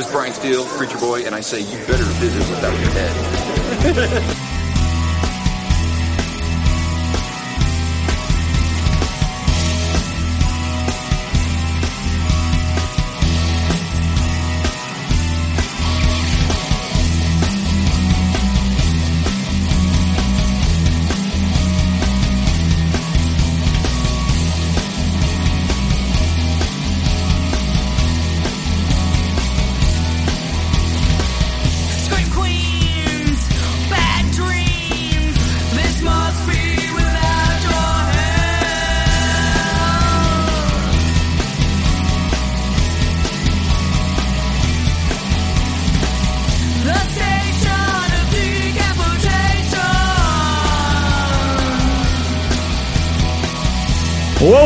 This is Brian Steele, Preacher Boy, and I say you better visit without your head.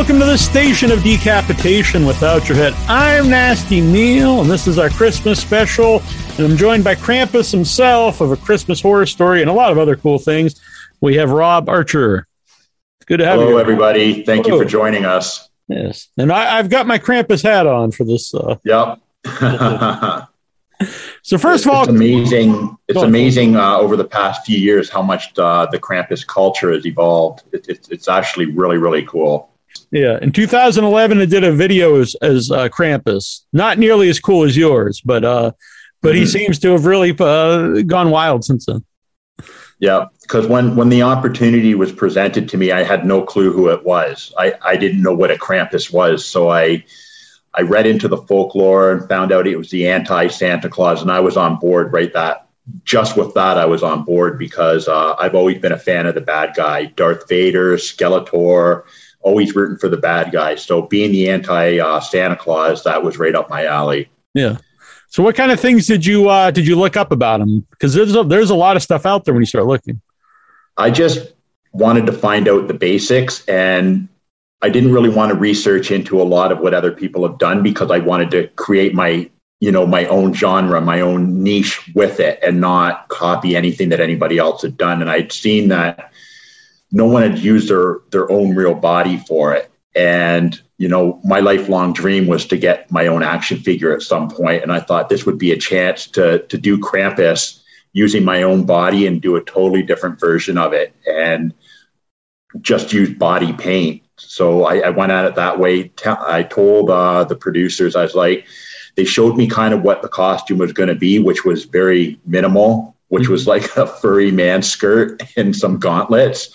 Welcome to the station of decapitation without your head. I'm Nasty Neal, and this is our Christmas special. And I'm joined by Krampus himself of a Christmas horror story and a lot of other cool things. We have Rob Archer. It's good to have you. Hello, everybody. Thank you for joining us. Yes, and I, I've got my Krampus hat on for this. Uh, Yep. so first of all, it's amazing. It's amazing uh, over the past few years how much uh, the Krampus culture has evolved. It, it, it's actually really, really cool. Yeah, in 2011, I did a video as, as uh, Krampus. Not nearly as cool as yours, but uh, but he Mhm. seems to have really uh, gone wild since then. Yeah, because when when the opportunity was presented to me, I had no clue who it was. I, I didn't know what a Krampus was, so I I read into the folklore and found out it was the anti Santa Claus, and I was on board right that just with that I was on board because uh, I've always been a fan of the bad guy, Darth Vader, Skeletor, always rooting for the bad guy. So being the anti uh, Santa Claus, that was right up my alley. Yeah. So what kind of things did you uh did you look up about him? Because there's a, there's a lot of stuff out there when you start looking. I just wanted to find out the basics and I didn't really want to research into a lot of what other people have done because I wanted to create my, you know, my own genre, my own niche with it and not copy anything that anybody else had done. And I'd seen that no one had used their their own real body for it. And, you know, my lifelong dream was to get my own action figure at some point. And I thought this would be a chance to to do Krampus using my own body and do a totally different version of it and just use body paint. So I, I went at it that way. I told uh, the producers, I was like, they showed me kind of what the costume was going to be, which was very minimal, which was like a furry man skirt and some gauntlets.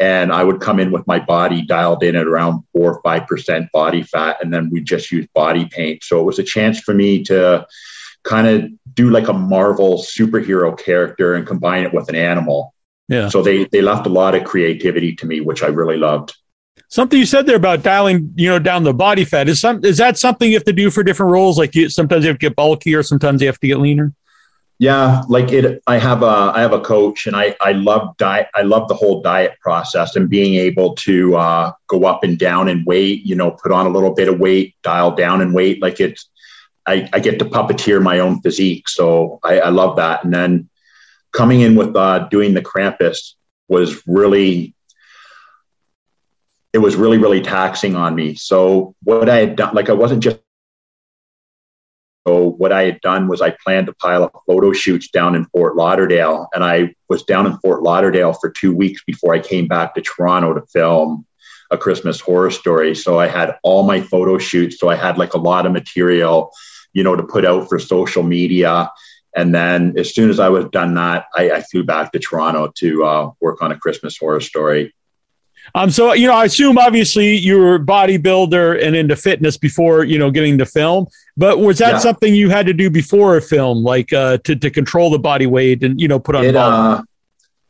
And I would come in with my body dialed in at around four or five percent body fat, and then we just use body paint. So it was a chance for me to kind of do like a Marvel superhero character and combine it with an animal. Yeah. So they they left a lot of creativity to me, which I really loved. Something you said there about dialing, you know, down the body fat is some is that something you have to do for different roles? Like you sometimes you have to get bulky or sometimes you have to get leaner. Yeah, like it. I have a I have a coach, and I I love diet. I love the whole diet process and being able to uh, go up and down in weight. You know, put on a little bit of weight, dial down in weight. Like it's, I I get to puppeteer my own physique, so I, I love that. And then coming in with uh, doing the Krampus was really it was really really taxing on me so what i had done like i wasn't just so what i had done was i planned to pile up photo shoots down in fort lauderdale and i was down in fort lauderdale for two weeks before i came back to toronto to film a christmas horror story so i had all my photo shoots so i had like a lot of material you know to put out for social media and then as soon as I was done that, I, I flew back to Toronto to uh, work on a Christmas horror story. Um, so you know, I assume obviously you were bodybuilder and into fitness before you know getting to film. But was that Yeah. something you had to do before a film, like uh, to to control the body weight and you know put on? It, uh,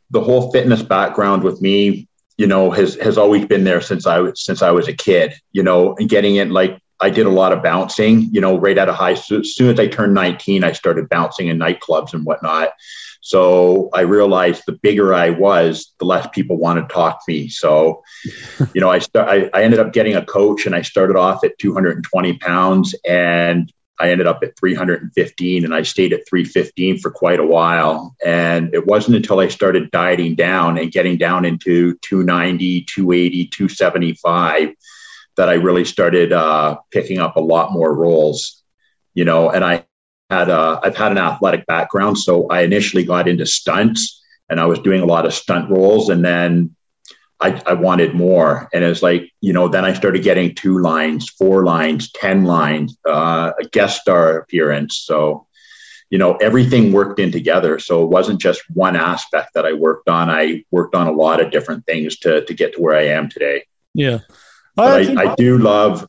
the whole fitness background with me, you know, has has always been there since I was since I was a kid. You know, and getting it like I did a lot of bouncing. You know, right out of high. So as soon as I turned nineteen, I started bouncing in nightclubs and whatnot. So I realized the bigger I was, the less people wanted to talk to me. So, you know, I, start, I I ended up getting a coach, and I started off at 220 pounds, and I ended up at 315, and I stayed at 315 for quite a while. And it wasn't until I started dieting down and getting down into 290, 280, 275 that I really started uh, picking up a lot more roles. You know, and I had a I've had an athletic background, so I initially got into stunts, and I was doing a lot of stunt roles, and then I, I wanted more, and it's like you know, then I started getting two lines, four lines, ten lines, uh, a guest star appearance, so you know everything worked in together so it wasn't just one aspect that i worked on i worked on a lot of different things to to get to where i am today Yeah. But I, I do love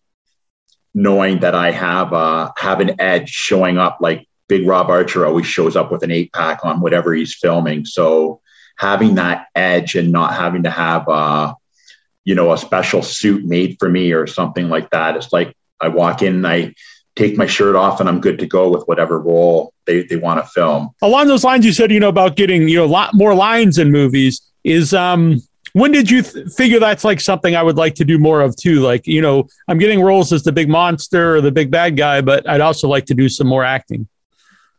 knowing that i have uh have an edge showing up like big rob archer always shows up with an eight pack on whatever he's filming so having that edge and not having to have uh you know a special suit made for me or something like that it's like i walk in and i take my shirt off and i'm good to go with whatever role they, they want to film along those lines, you said you know about getting you know a lot more lines in movies. Is um when did you th- figure that's like something I would like to do more of too? Like you know I'm getting roles as the big monster or the big bad guy, but I'd also like to do some more acting.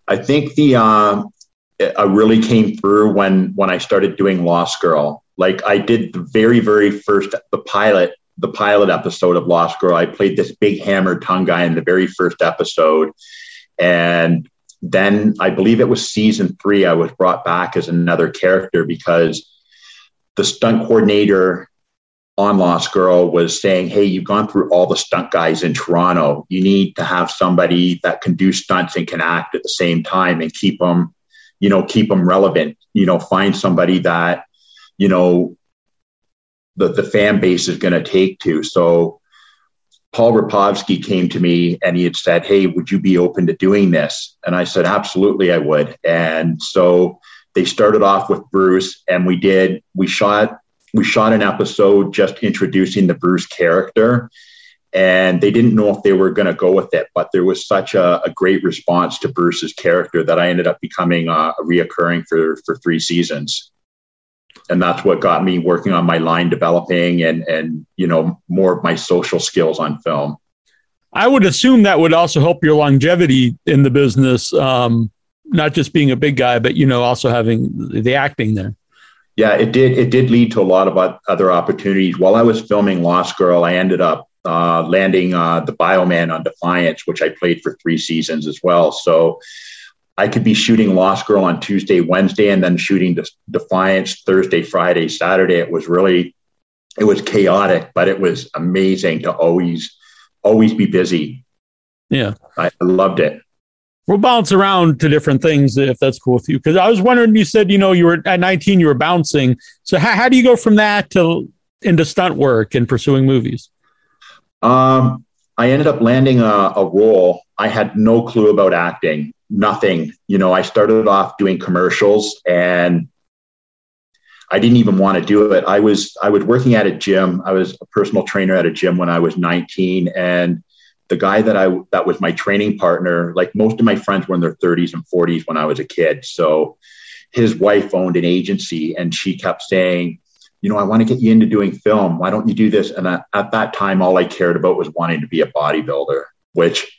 I think the um, uh, really came through when when I started doing Lost Girl. Like I did the very very first the pilot the pilot episode of Lost Girl. I played this big hammer tongue guy in the very first episode, and then I believe it was season three. I was brought back as another character because the stunt coordinator on Lost Girl was saying, Hey, you've gone through all the stunt guys in Toronto. You need to have somebody that can do stunts and can act at the same time and keep them, you know, keep them relevant. You know, find somebody that, you know, the, the fan base is going to take to. So Paul Rapovski came to me and he had said, Hey, would you be open to doing this? And I said, Absolutely, I would. And so they started off with Bruce and we did, we shot we shot an episode just introducing the Bruce character. And they didn't know if they were going to go with it, but there was such a, a, great response to Bruce's character that I ended up becoming a reoccurring for, for three seasons. And that's what got me working on my line developing and, and, you know, more of my social skills on film. I would assume that would also help your longevity in the business, um, not just being a big guy, but, you know, also having the acting there. Yeah, it did. It did lead to a lot of other opportunities. While I was filming Lost Girl, I ended up uh, landing uh, the Bioman on Defiance, which I played for three seasons as well. So I could be shooting Lost Girl on Tuesday, Wednesday, and then shooting Defiance Thursday, Friday, Saturday. It was really, it was chaotic, but it was amazing to always, always be busy. Yeah, I loved it we'll bounce around to different things if that's cool with you. Because I was wondering, you said you know you were at 19, you were bouncing. So how, how do you go from that to into stunt work and pursuing movies? Um, I ended up landing a, a role. I had no clue about acting, nothing. You know, I started off doing commercials and I didn't even want to do it. I was I was working at a gym. I was a personal trainer at a gym when I was 19 and the guy that I that was my training partner, like most of my friends were in their 30s and 40s when I was a kid. So his wife owned an agency and she kept saying, you know, I want to get you into doing film. Why don't you do this? And at, at that time, all I cared about was wanting to be a bodybuilder, which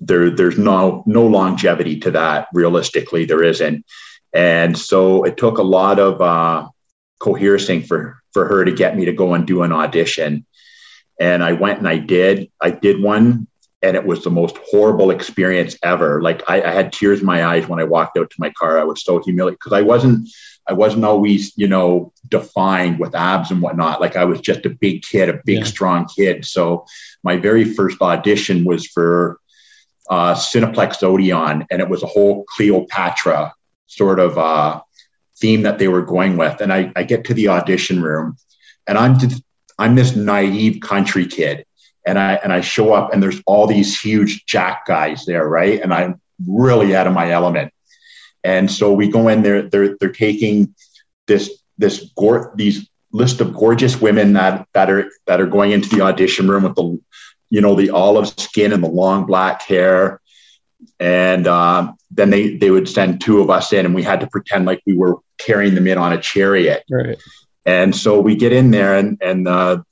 there there's no no longevity to that. Realistically, there isn't. And so it took a lot of uh, coercing for for her to get me to go and do an audition. And I went and I did. I did one, and it was the most horrible experience ever. Like I, I had tears in my eyes when I walked out to my car. I was so humiliated because I wasn't. I wasn't always, you know, defined with abs and whatnot. Like I was just a big kid, a big, yeah. strong kid. So my very first audition was for uh, Cineplex Odeon, and it was a whole Cleopatra sort of uh, theme that they were going with. And I, I get to the audition room, and I'm just, I'm this naive country kid, and I and I show up, and there's all these huge jack guys there, right? And I'm really out of my element. And so we go in there. They're they're taking this this gore these list of gorgeous women that that are that are going into the audition room with the you know the olive skin and the long black hair and uh, then they they would send two of us in and we had to pretend like we were carrying them in on a chariot right and so we get in there and and uh,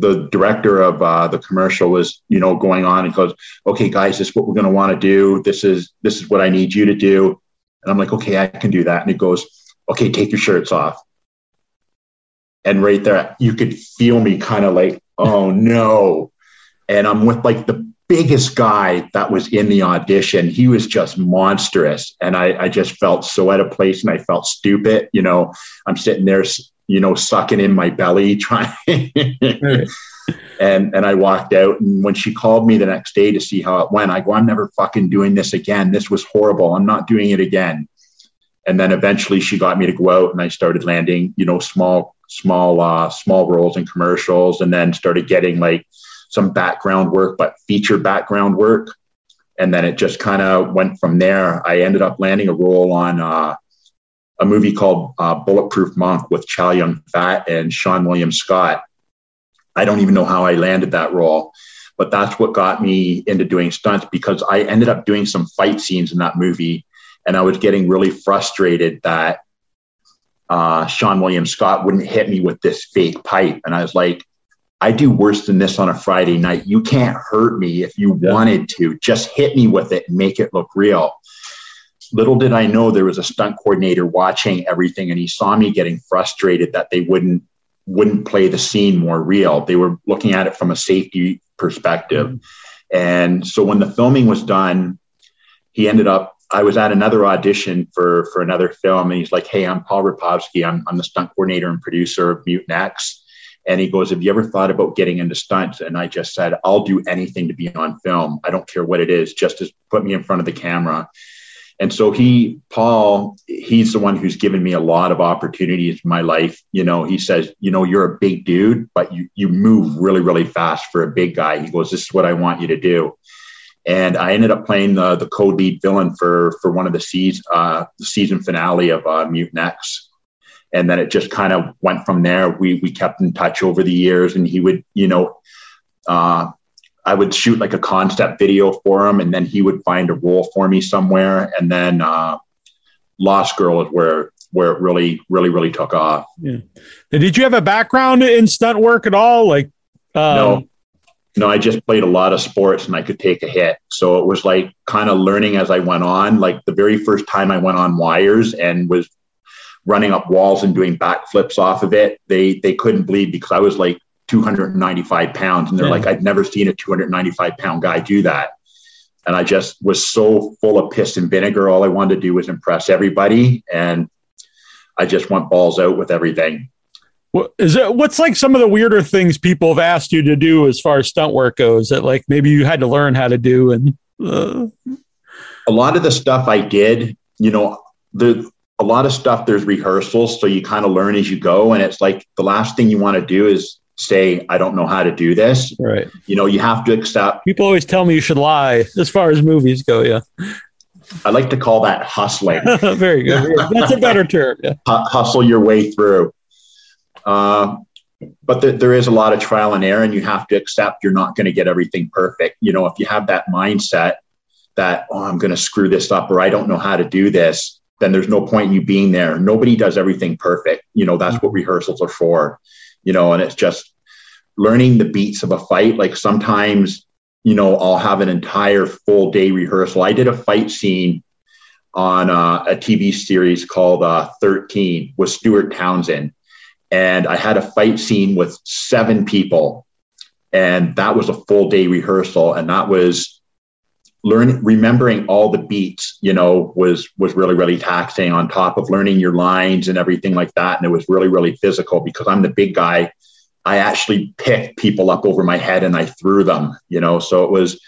the director of uh, the commercial was you know going on and goes okay guys this is what we're going to want to do. This is this is what i need you to do. And i'm like okay i can do that. And it goes okay take your shirts off. And right there you could feel me kind of like oh no. And i'm with like the biggest guy that was in the audition. He was just monstrous. And I, I just felt so out of place and I felt stupid. You know, I'm sitting there, you know, sucking in my belly, trying. And and I walked out. And when she called me the next day to see how it went, I go, I'm never fucking doing this again. This was horrible. I'm not doing it again. And then eventually she got me to go out and I started landing, you know, small, small, uh, small roles in commercials and then started getting like some background work, but feature background work. And then it just kind of went from there. I ended up landing a role on uh, a movie called uh, Bulletproof Monk with Chow Yun Fat and Seann William Scott. I don't even know how I landed that role, but that's what got me into doing stunts because I ended up doing some fight scenes in that movie. And I was getting really frustrated that uh, Seann William Scott wouldn't hit me with this fake pipe. And I was like, I do worse than this on a Friday night. You can't hurt me if you wanted to. Just hit me with it and make it look real. Little did I know there was a stunt coordinator watching everything and he saw me getting frustrated that they wouldn't wouldn't play the scene more real. They were looking at it from a safety perspective. Mm-hmm. And so when the filming was done, he ended up I was at another audition for for another film, and he's like, "Hey, I'm Paul Rapovski. I'm I'm the stunt coordinator and producer of Mutant X." And he goes, "Have you ever thought about getting into stunts?" And I just said, "I'll do anything to be on film. I don't care what it is. Just to put me in front of the camera." And so he, Paul, he's the one who's given me a lot of opportunities in my life. You know, he says, you know, you're a big dude, but you you move really, really fast for a big guy. He goes, this is what I want you to do and I ended up playing the the co lead villain for for one of the season uh, season finale of uh, X, and then it just kind of went from there. We we kept in touch over the years, and he would you know. Uh, I would shoot like a concept video for him, and then he would find a role for me somewhere. And then uh, Lost Girl is where where it really, really, really took off. Yeah. Did you have a background in stunt work at all? Like, um, no, no, I just played a lot of sports and I could take a hit. So it was like kind of learning as I went on. Like the very first time I went on wires and was running up walls and doing backflips off of it, they they couldn't believe because I was like 295 pounds, and they're Yeah. like, I've never seen a 295 pound guy do that. And I just was so full of piss and vinegar. All I wanted to do was impress everybody, and I just went balls out with everything. What is it? What's like some of the weirder things people have asked you to do as far as stunt work goes that like maybe you had to learn how to do and uh, a lot of the stuff I did, you know, the a lot of stuff there's rehearsals, so you kind of learn as you go. And it's like the last thing you want to do is say, I don't know how to do this. right. You know, you have to accept People always tell me you should lie as far as movies go. Yeah, I like to call that hustling. very good. That's a better term. Yeah, Hu- hustle your way through. Uh, but there, there is a lot of trial and error, and you have to accept you're not going to get everything perfect. You know, if you have that mindset that, oh, I'm going to screw this up or I don't know how to do this, then there's no point in you being there. Nobody does everything perfect. You know, that's what rehearsals are for, you know, and it's just learning the beats of a fight. Like sometimes, you know, I'll have an entire full day rehearsal. I did a fight scene on uh, a TV series called uh, 13 with Stuart Townsend. And I had a fight scene with seven people. And that was a full day rehearsal. And that was learning, remembering all the beats, you know, was, was really, really taxing on top of learning your lines and everything like that. And it was really, really physical because I'm the big guy. I actually picked people up over my head and I threw them, you know, so it was,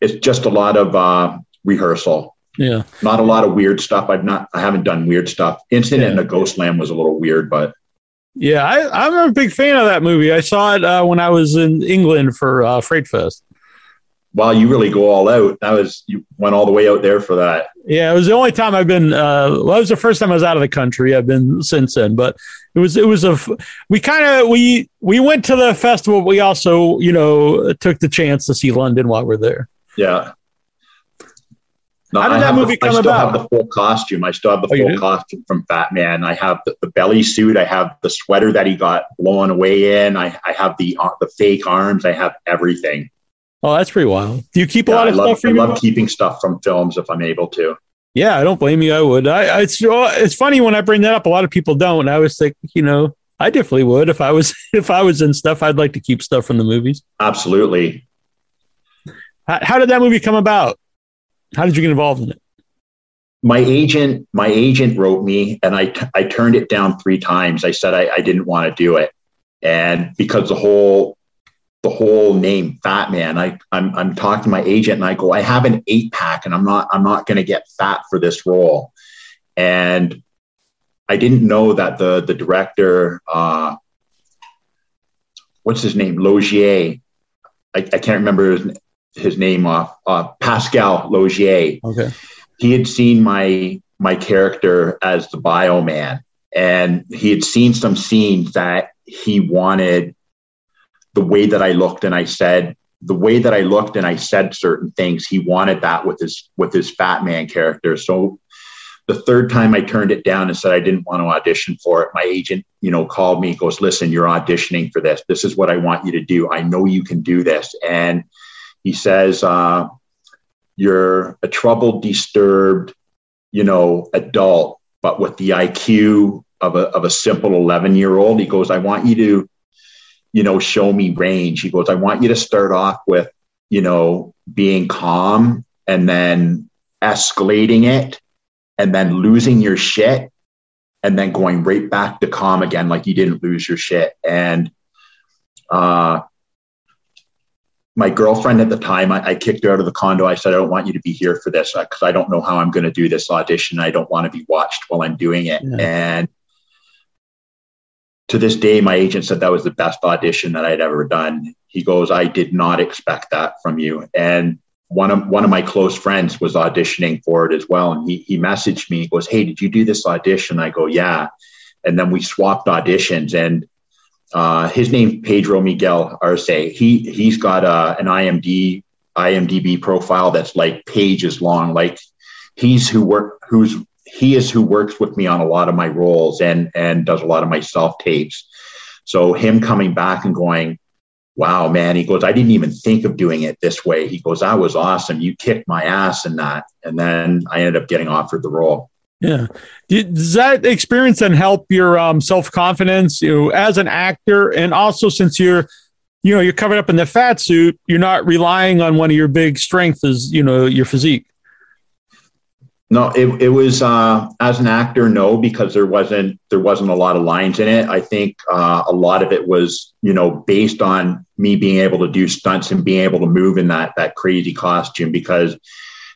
it's just a lot of uh, rehearsal yeah. not a lot of weird stuff. I've not, I haven't done weird stuff. Incident in a Ghostland was a little weird, but Yeah, I, I'm a big fan of that movie. I saw it uh, when I was in England for uh, FrightFest. Wow, you really go all out. That was, you went all the way out there for that. Yeah, it was the only time I've been. Uh, well, it was the first time I was out of the country. I've been since then, but it was it was a. We kind of we we went to the festival. But we also you know took the chance to see London while we're there. Yeah. No, How did I that have the- movie come I still about? have the full costume. I still have the Oh, full costume from Fat Man. I have the, the belly suit. I have the sweater that he got blown away in. I, I have the uh, the fake arms. I have everything. Oh, that's pretty wild. Do you keep a lot I of love, stuff I from your love keeping stuff from films if I'm able to. Yeah, I don't blame you. I would. I, I it's it's funny when I bring that up. A lot of people don't. I was like, you know, I definitely would if I was if I was in stuff. I'd like to keep stuff from the movies. Absolutely. How, how did that movie come about? How did you get involved in it? my agent my agent wrote me and I, t- I turned it down three times i said I, I didn't want to do it and because the whole the whole name fat man. I I'm, I'm talking to my agent and i go i have an eight pack and i'm not i'm not going to get fat for this role. And i didn't know that the the director uh what's his name? Laugier. I, I can't remember his, his name off uh, pascal Laugier. Okay. he had seen my my character as the Bio Man, and he had seen some scenes that he wanted the way that I looked and I said the way that I looked and I said certain things he wanted that with his with his fat man character. So the third time I turned it down and said I didn't want to audition for it my agent you know called me goes listen you're auditioning for this. This is what I want you to do. I know you can do this. And he says uh you're a troubled, disturbed, you know, adult, but with the IQ of a, of a simple 11 year old. He goes, I want you to, you know, show me range. He goes, I want you to start off with, you know, being calm and then escalating it and then losing your shit and then going right back to calm again, like you didn't lose your shit. And, uh, my girlfriend at the time, I, I, kicked her out of the condo. I said, I don't want you to be here for this because I don't know how I'm going to do this audition. I don't want to be watched while I'm doing it. Yeah. And to this day, my agent said that was the best audition that I'd ever done. He goes, I did not expect that from you. And one of one of my close friends was auditioning for it as well. And he he messaged me, he goes, Hey, did you do this audition? I go, Yeah. And then we swapped auditions and uh, his name's Pedro Miguel Arce. He he's got uh, an IMD IMDb profile that's like pages long. Like he's who work who's he is who works with me on a lot of my roles and and does a lot of my self tapes. So him coming back and going, wow, man, he goes, I didn't even think of doing it this way. He goes, that was awesome. You kicked my ass in that. And then I ended up getting offered the role. Yeah. Does that experience then help your um, self confidence, you know, as an actor, and also since you're, you know, you're covered up in the fat suit, you're not relying on one of your big strengths, is you know, your physique. No, it, it was uh, as an actor, no, because there wasn't there wasn't a lot of lines in it. I think uh, a lot of it was, you know, based on me being able to do stunts and being able to move in that that crazy costume. Because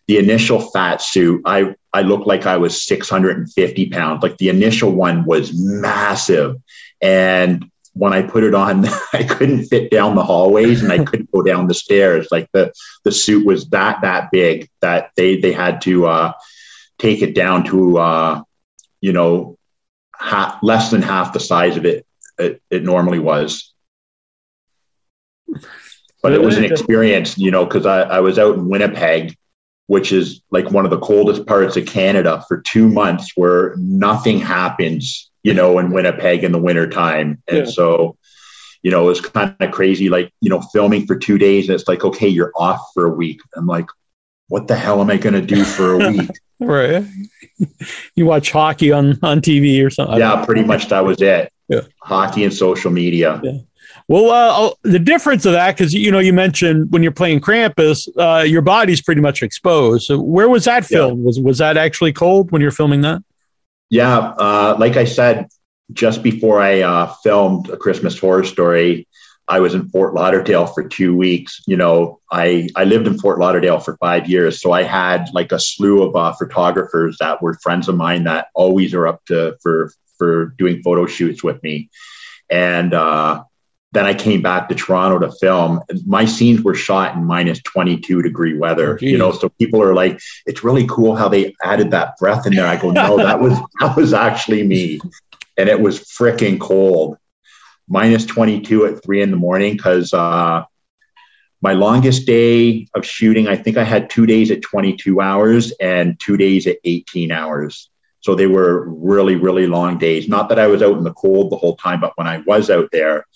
the initial fat suit, I I looked like I was 650 pounds. Like the initial one was massive. And when I put it on, I couldn't fit down the hallways and I couldn't go down the stairs. Like the, the suit was that, that big that they, they had to uh, take it down to, uh, you know, half, less than half the size of it, it, it normally was. But it was an experience, you know, because I, I was out in Winnipeg which is like one of the coldest parts of Canada for two months where nothing happens, you know, in Winnipeg in the wintertime. And Yeah. so, you know, it's kind of crazy, like, you know, filming for two days and it's like, okay, you're off for a week. I'm like, what the hell am I going to do for a week? Right. you watch hockey on, on TV or something. yeah, pretty much that was it. Yeah. Hockey and social media. Yeah. Well, uh, the difference of that, because you know, you mentioned when you're playing Krampus, uh, your body's pretty much exposed. So, where was that Yeah. filmed? Was was that actually cold when you're filming that? Yeah, uh, like I said, just before I uh, filmed A Christmas Horror Story, I was in Fort Lauderdale for two weeks. You know, I I lived in Fort Lauderdale for five years, so I had like a slew of uh, photographers that were friends of mine that always are up to for for doing photo shoots with me, and uh, then I came back to Toronto to film. My scenes were shot in minus 22 degree weather, Oh, you know, so people are like, it's really cool how they added that breath in there. I go, no, that was, that was actually me. And it was freaking cold, minus 22 at three in the morning. Cause, uh, my longest day of shooting, I think I had two days at 22 hours and two days at 18 hours. So they were really, really long days. Not that I was out in the cold the whole time, but when I was out there,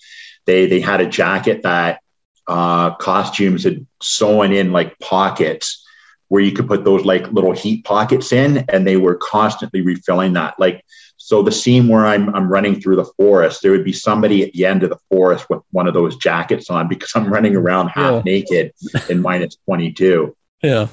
they they had a jacket that uh, costumes had sewn in like pockets where you could put those like little heat pockets in, and they were constantly refilling that. Like So the scene where I'm I'm running through the forest, there would be somebody at the end of the forest with one of those jackets on because I'm running around half Yeah. naked in minus 22. Yeah.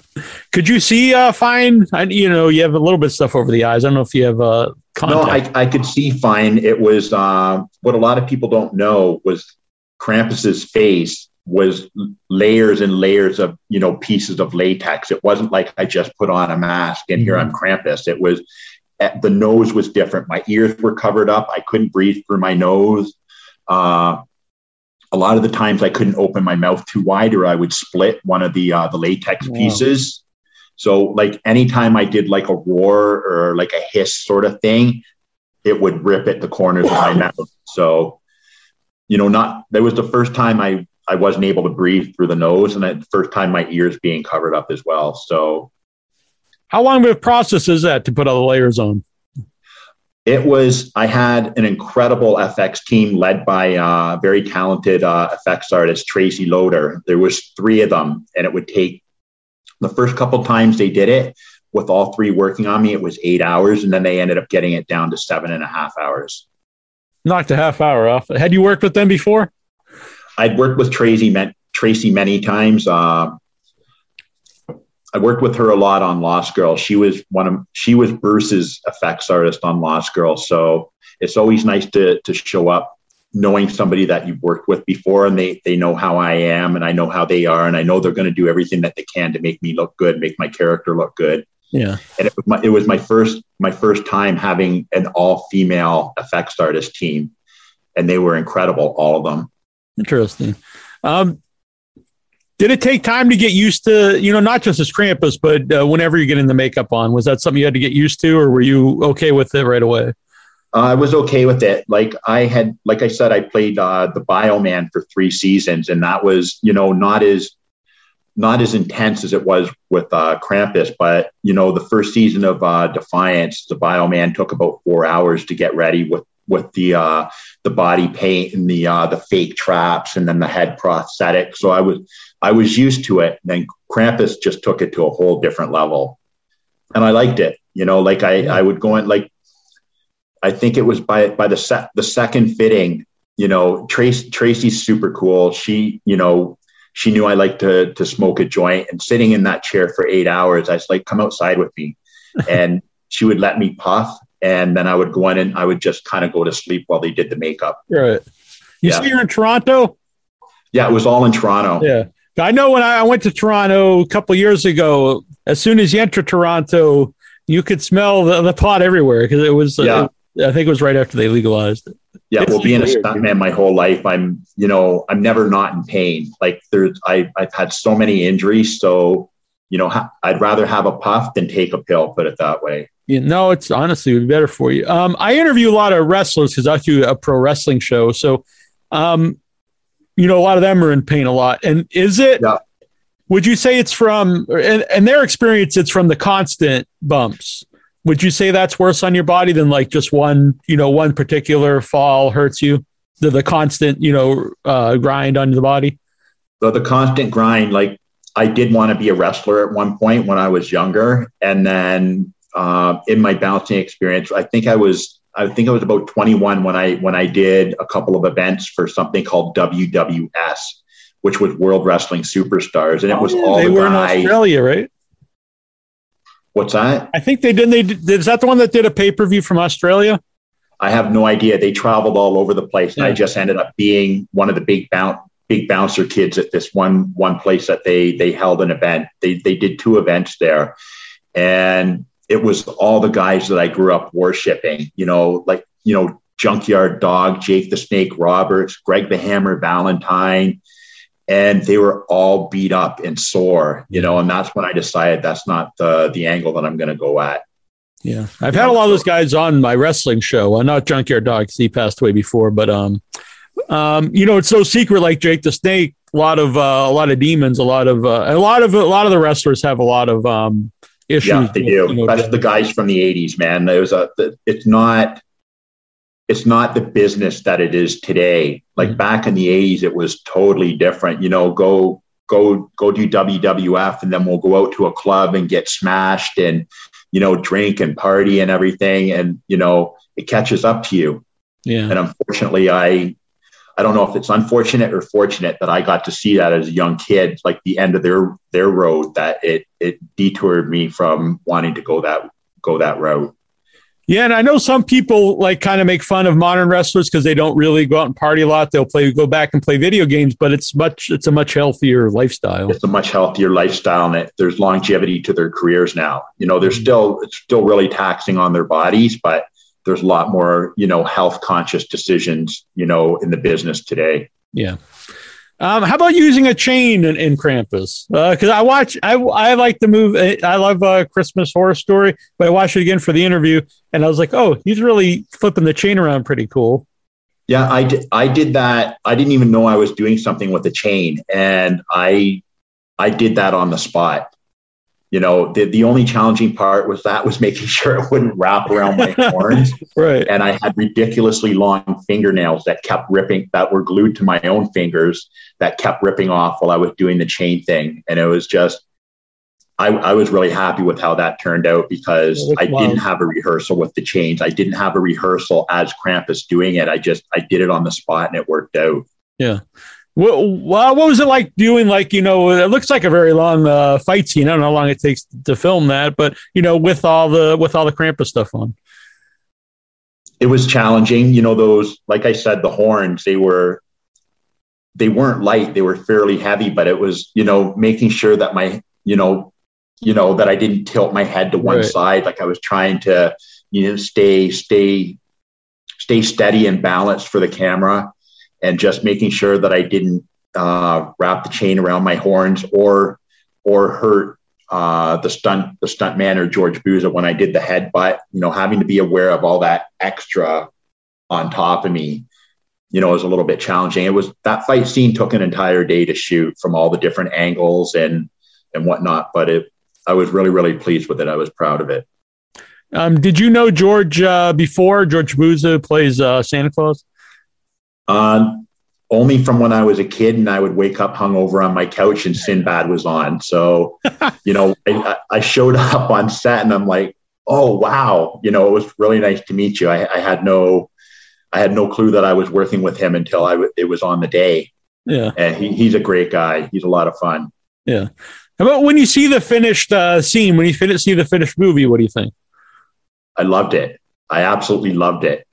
Could you see uh fine? I, you know, you have a little bit of stuff over the eyes. I don't know if you have uh No. I, I could see fine. It was uh, what a lot of people don't know was Krampus's face was layers and layers of you know pieces of latex. It wasn't like I just put on a mask and here I'm Krampus. It was the nose was different. My ears were covered up. I couldn't breathe through my nose. Uh, a lot of the times I couldn't open my mouth too wide, or I would split one of the uh, the latex Wow. pieces. So like anytime I did like a roar or like a hiss sort of thing, it would rip at the corners of my mouth. So, you know, not that was the first time I I wasn't able to breathe through the nose, and the first time my ears being covered up as well. So How long of a process is that to put all the layers on? it was I had an incredible FX team led by uh, very talented uh, effects artist Tracy Loader. There was three of them, and it would take the first couple times they did it with all three working on me. It was eight hours, and then they ended up getting it down to seven and a half hours. Knocked a half hour off. Had you worked with them before? I'd worked with Tracy, Tracy many times. Uh, I worked with her a lot on Lost Girl. She was one of she was Bruce's effects artist on Lost Girl. So it's always nice to to show up knowing somebody that you've worked with before and they they know how I am and I know how they are and I know they're going to do everything that they can to make me look good, make my character look good. Yeah. And it was my, it was my first my first time having an all female effects artist team, and they were incredible, all of them. Interesting. Um, did it take time to get used to, you know, not just as Krampus, but uh, whenever you get in the makeup on, was that something you had to get used to, or were you okay with it right away? Uh, I was okay with it. Like I had, like I said, I played uh, the Bioman for three seasons, and that was, you know, not as not as intense as it was with uh, Krampus. But you know, the first season of uh, Defiance, the Bioman took about four hours to get ready with with the uh, the body paint and the uh, the fake traps, and then the head prosthetic. So I was I was used to it. And then Krampus just took it to a whole different level, and I liked it. You know, like I I would go in like I think it was by by the set the second fitting. You know, Trace Tracy's super cool. She, you know, she knew I liked to to smoke a joint, and sitting in that chair for eight hours, I was like, "Come outside with me," and she would let me puff, and then I would go in and I would just kind of go to sleep while they did the makeup. Right. You Yeah. say you're in Toronto? Yeah, it was all in Toronto. Yeah. I know when I went to Toronto a couple years ago, as soon as you enter Toronto, you could smell the, the pot everywhere because it was, uh, Yeah. I think it was right after they legalized it. Yeah, It's well, being a weird. stuntman my whole life, I'm, you know, I'm never not in pain. Like there's, I, I've had so many injuries, so you know, I'd rather have a puff than take a pill. Put it that way. You know, it's honestly would be better for you. Um, I interview a lot of wrestlers because I do a pro wrestling show. So, um, you know, a lot of them are in pain a lot. And is it, Yeah. would you say it's from, and, and their experience, it's from the constant bumps? Would you say that's worse on your body than like just one, you know, one particular fall hurts you? The, the constant, you know, uh, grind on the body? So the constant grind, like I did want to be a wrestler at one point when I was younger, and then uh, in my bouncing experience, I think I was I think I was about 21 when I when I did a couple of events for something called WWS, which was World Wrestling Superstars, and it was Oh, yeah, all they the were in. Australia, right? What's that? I think they did. They did, is that the one that did a pay per view from Australia? I have no idea. They traveled all over the place, and I just ended up being one of the big bounce big bouncer kids at this one one place that they they held an event. They they did two events there, and it was all the guys that I grew up worshiping. You know, like you know, Junkyard Dog, Jake the Snake Roberts, Greg the Hammer Valentine. And they were all beat up and sore, you know, and that's when I decided that's not the the angle that I'm going to go at. Yeah, I've had a lot of those guys on my wrestling show. Uh, not Junkyard Dog because he passed away before, but um, um, you know, it's so secret. Like Jake the Snake, a lot of uh, a lot of demons, a lot of uh, a lot of a lot of the wrestlers have a lot of um issues. Yeah, they do. you know, That's the guys from the '80s, man. There's a. It's not. It's not the business that it is today. Like Mhm. back in the '80s, it was totally different. You know, go go go do WWF, and then we'll go out to a club and get smashed and you know drink and party and everything, and you know it catches up to you. Yeah. And unfortunately, I I don't know if it's unfortunate or fortunate that I got to see that as a young kid, like the end of their their road, that it it detoured me from wanting to go that go that route. Yeah, and I know some people like kind of make fun of modern wrestlers because they don't really go out and party a lot. They'll play, go back and play video games, but it's much, it's a much healthier lifestyle. It's a much healthier lifestyle, and it, there's longevity to their careers now. You know, they're mm-hmm. still it's still really taxing on their bodies, but there's a lot more you know health conscious decisions you know in the business today. Yeah. Um, how about using a chain in, in Krampus? Because I watch, I I like the movie. I love uh, Christmas Horror Story, but I watched it again for the interview, and I was like, oh, he's really flipping the chain around pretty cool. Yeah, I did. I did that. I didn't even know I was doing something with the chain, and I I did that on the spot. You know, the the only challenging part was that was making sure it wouldn't wrap around my horns. Right. and I had ridiculously long fingernails that kept ripping, that were glued to my own fingers, that kept ripping off while I was doing the chain thing. And it was just, I, I was really happy with how that turned out because I wild. didn't have a rehearsal with the chains. I didn't have a rehearsal as Krampus doing it. I just, I did it on the spot and it worked out. Yeah. What, what was it like doing like, you know, it looks like a very long uh, fight scene. I don't know how long it takes to film that, but you know, with all the with all the Krampus stuff on. it was challenging. You know, those, like I said, the horns, they were, they weren't light. They were fairly heavy, but it was, you know, making sure that my, you know, you know, that I didn't tilt my head to one Right. side. Like I was trying to, you know, stay, stay, stay steady and balanced for the camera and just making sure that I didn't uh, wrap the chain around my horns or, or hurt uh, the stunt the stunt man or George Buza when I did the headbutt, you know, having to be aware of all that extra on top of me, you know, was a little bit challenging. It was that fight scene took an entire day to shoot from all the different angles and and whatnot, but it I was really really pleased with it. I was proud of it. Um, did you know George uh, before George Buza plays uh, Santa Claus? Um, only from when I was a kid and I would wake up hungover on my couch and Sinbad was on. So, you know, I, I showed up on set and I'm like, oh wow, you know, it was really nice to meet you. I, I had no, I had no clue that I was working with him until I w- it was on the day. Yeah. And he, he's a great guy. He's a lot of fun. Yeah. How about when you see the finished uh, scene, when you fin- see the finished movie, what do you think? I loved it. I absolutely loved it.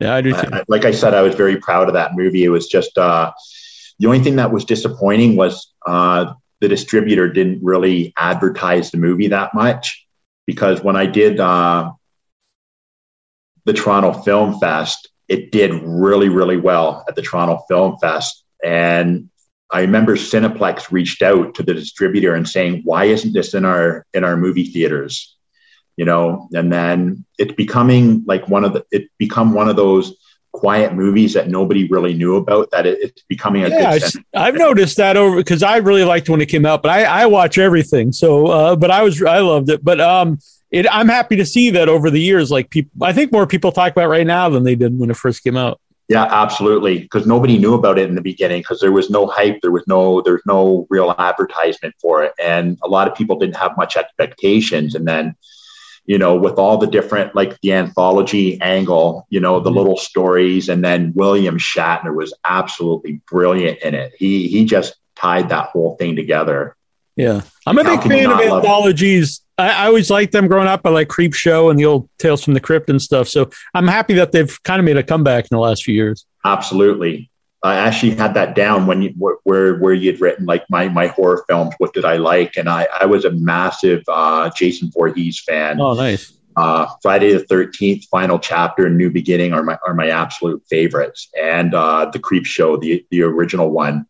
Yeah, I do too. I, like I said, I was very proud of that movie. It was just uh, the only thing that was disappointing was uh, the distributor didn't really advertise the movie that much because when I did uh, the Toronto Film Fest, it did really, really well at the Toronto Film Fest. And I remember Cineplex reached out to the distributor and saying, "Why isn't this in our in our movie theaters?" You know, and then it's becoming like one of the it become one of those quiet movies that nobody really knew about. That it, it's becoming a yeah, good. I've noticed that over because I really liked when it came out, but I, I watch everything. So, uh, but I was I loved it. But um, it, I'm happy to see that over the years, like people, I think more people talk about it right now than they did when it first came out. Yeah, absolutely. Because nobody knew about it in the beginning because there was no hype, there was no there's no real advertisement for it, and a lot of people didn't have much expectations. And then, you know, with all the different like the anthology angle, you know, the Mhm. little stories, and then William Shatner was absolutely brilliant in it. He he just tied that whole thing together. Yeah, I'm a How big fan of not love it? anthologies. I, I always liked them growing up. I like Creepshow and the old Tales from the Crypt and stuff. So I'm happy that they've kind of made a comeback in the last few years. Absolutely. I actually had that down when you where- where where you'd written like my my horror films. What did I like? And I I was a massive uh, Jason Voorhees fan. Oh, nice. Uh, Friday the Thirteenth, Final Chapter, and New Beginning are my are my absolute favorites. And uh, the Creepshow, the the original one.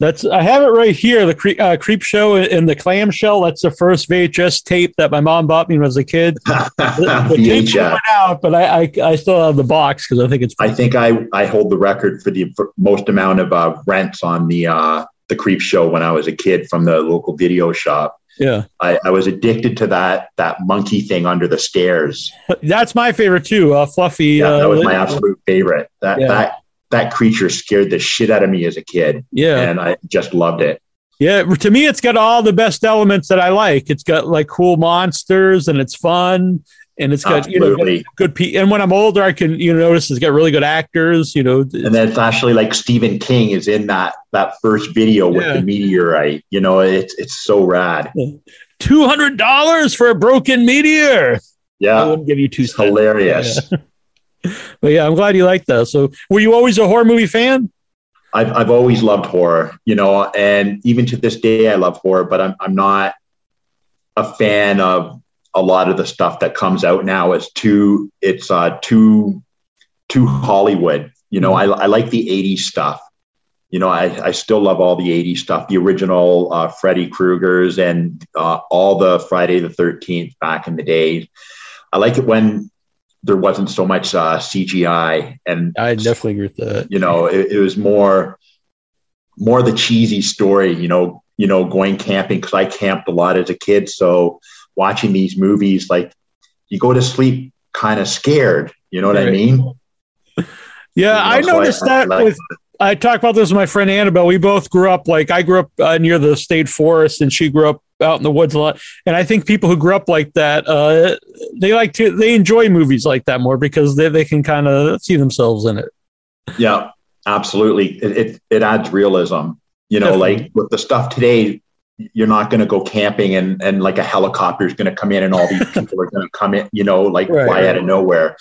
That's I have it right here. The cre- uh, Creepshow in the clamshell. That's the first VHS tape that my mom bought me when I was a kid. The, the tapes VHS. went out, but I, I I still have the box because I think it's I think I I hold the record for the for most amount of uh, rents on the uh, the Creepshow when I was a kid from the local video shop. yeah. I, I was addicted to that that monkey thing under the stairs. That's my favorite too. Uh, Fluffy. Yeah, uh, that was my absolute favorite. That Yeah. that that creature scared the shit out of me as a kid, Yeah, and I just loved it. Yeah, to me, it's got all the best elements that I like. It's got like cool monsters, and it's fun, and it's got you know good. Pe- and when I'm older, I can you know notice it's got really good actors. You know, and then it's actually like Stephen King is in that that first video with Yeah. the meteorite. You know, it's it's so rad. two hundred dollars for a broken meteor. Yeah, I wouldn't give you two it's cents. But yeah, I'm glad you like that. So, were you always a horror movie fan? I've I've always loved horror, you know, and even to this day I love horror, but I'm I'm not a fan of a lot of the stuff that comes out now. It's too it's uh too too Hollywood. You know, I I like the 80s stuff. You know, I, I still love all the 80s stuff, the original uh, Freddy Krueger's and uh, all the Friday the 13th back in the day. I like it when there wasn't so much uh, CGI and I definitely agree with that. you know it, it was more more the cheesy story you know you know going camping because i camped a lot as a kid so watching these movies like you go to sleep kind of scared you know what i mean Yeah, I You know, so noticed I that with. I talked about this with my friend Annabelle. We both grew up like I grew up uh, near the state forest, and she grew up out in the woods a lot. And I think people who grew up like that, uh, they like to they enjoy movies like that more because they they can kind of see themselves in it. yeah absolutely it, it, it adds realism you know Definitely. like with the stuff today you're not going to go camping and and like a helicopter is going to come in and all these people are going to come in you know like Right, fly out of nowhere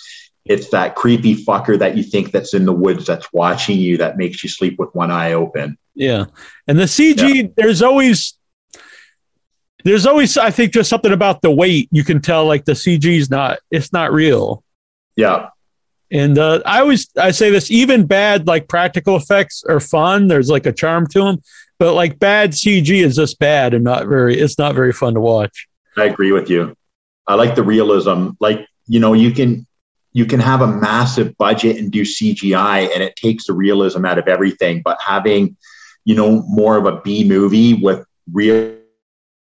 it's that creepy fucker that you think that's in the woods that's watching you that makes you sleep with one eye open Yeah, and the CG, there's always. There's always, I think, just something about the weight. You can tell, like the CG's not, it's not real. yeah And uh, I always I say this: even bad like practical effects are fun. There's like a charm to them, but like bad CG is just bad and not very. It's not very fun to watch. I agree with you. I like the realism. Like, you know, you can you can have a massive budget and do CGI and it takes the realism out of everything, but having, you know, more of a B movie with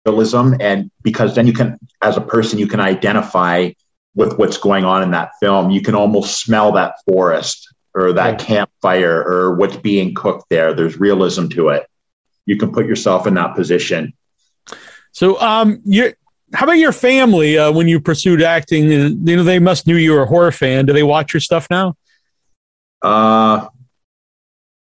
realism and because then you can as a person you can identify with what's going on in that film. You can almost smell that forest or that campfire or what's being cooked there. There's realism to it. You can put yourself in that position. So, um, you how about your family uh, when you pursued acting? Uh, You know, they must knew you were a horror fan. Do they watch your stuff now? Uh,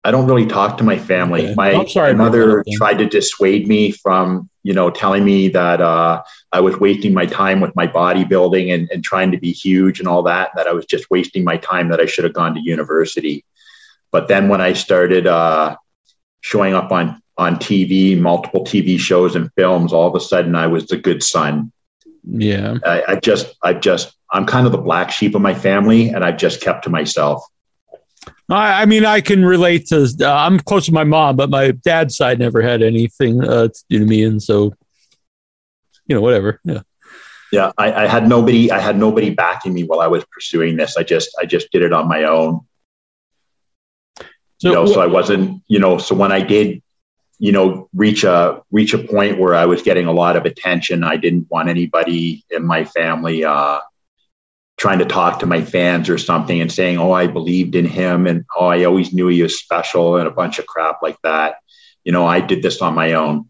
I don't really talk to my family. Okay. My, I'm sorry my to bring that mother tried to dissuade me from, you know, telling me that uh, I was wasting my time with my bodybuilding and, and trying to be huge and all that, that I was just wasting my time, that I should have gone to university. But then when I started uh, showing up on, on TV, multiple TV shows and films, all of a sudden I was the good son. Yeah, I, I just, I just, I'm kind of the black sheep of my family and I've just kept to myself. I, I mean, I can relate to. Uh, I'm close to my mom, but my dad's side never had anything uh, to do to me, and so you know, whatever. Yeah. yeah I, I had nobody i had nobody backing me while i was pursuing this i just i just did it on my own So, you know so i wasn't you know so when i did you know reach a reach a point where i was getting a lot of attention i didn't want anybody in my family uh trying to talk to my fans or something and saying oh i believed in him and oh i always knew he was special and a bunch of crap like that you know i did this on my own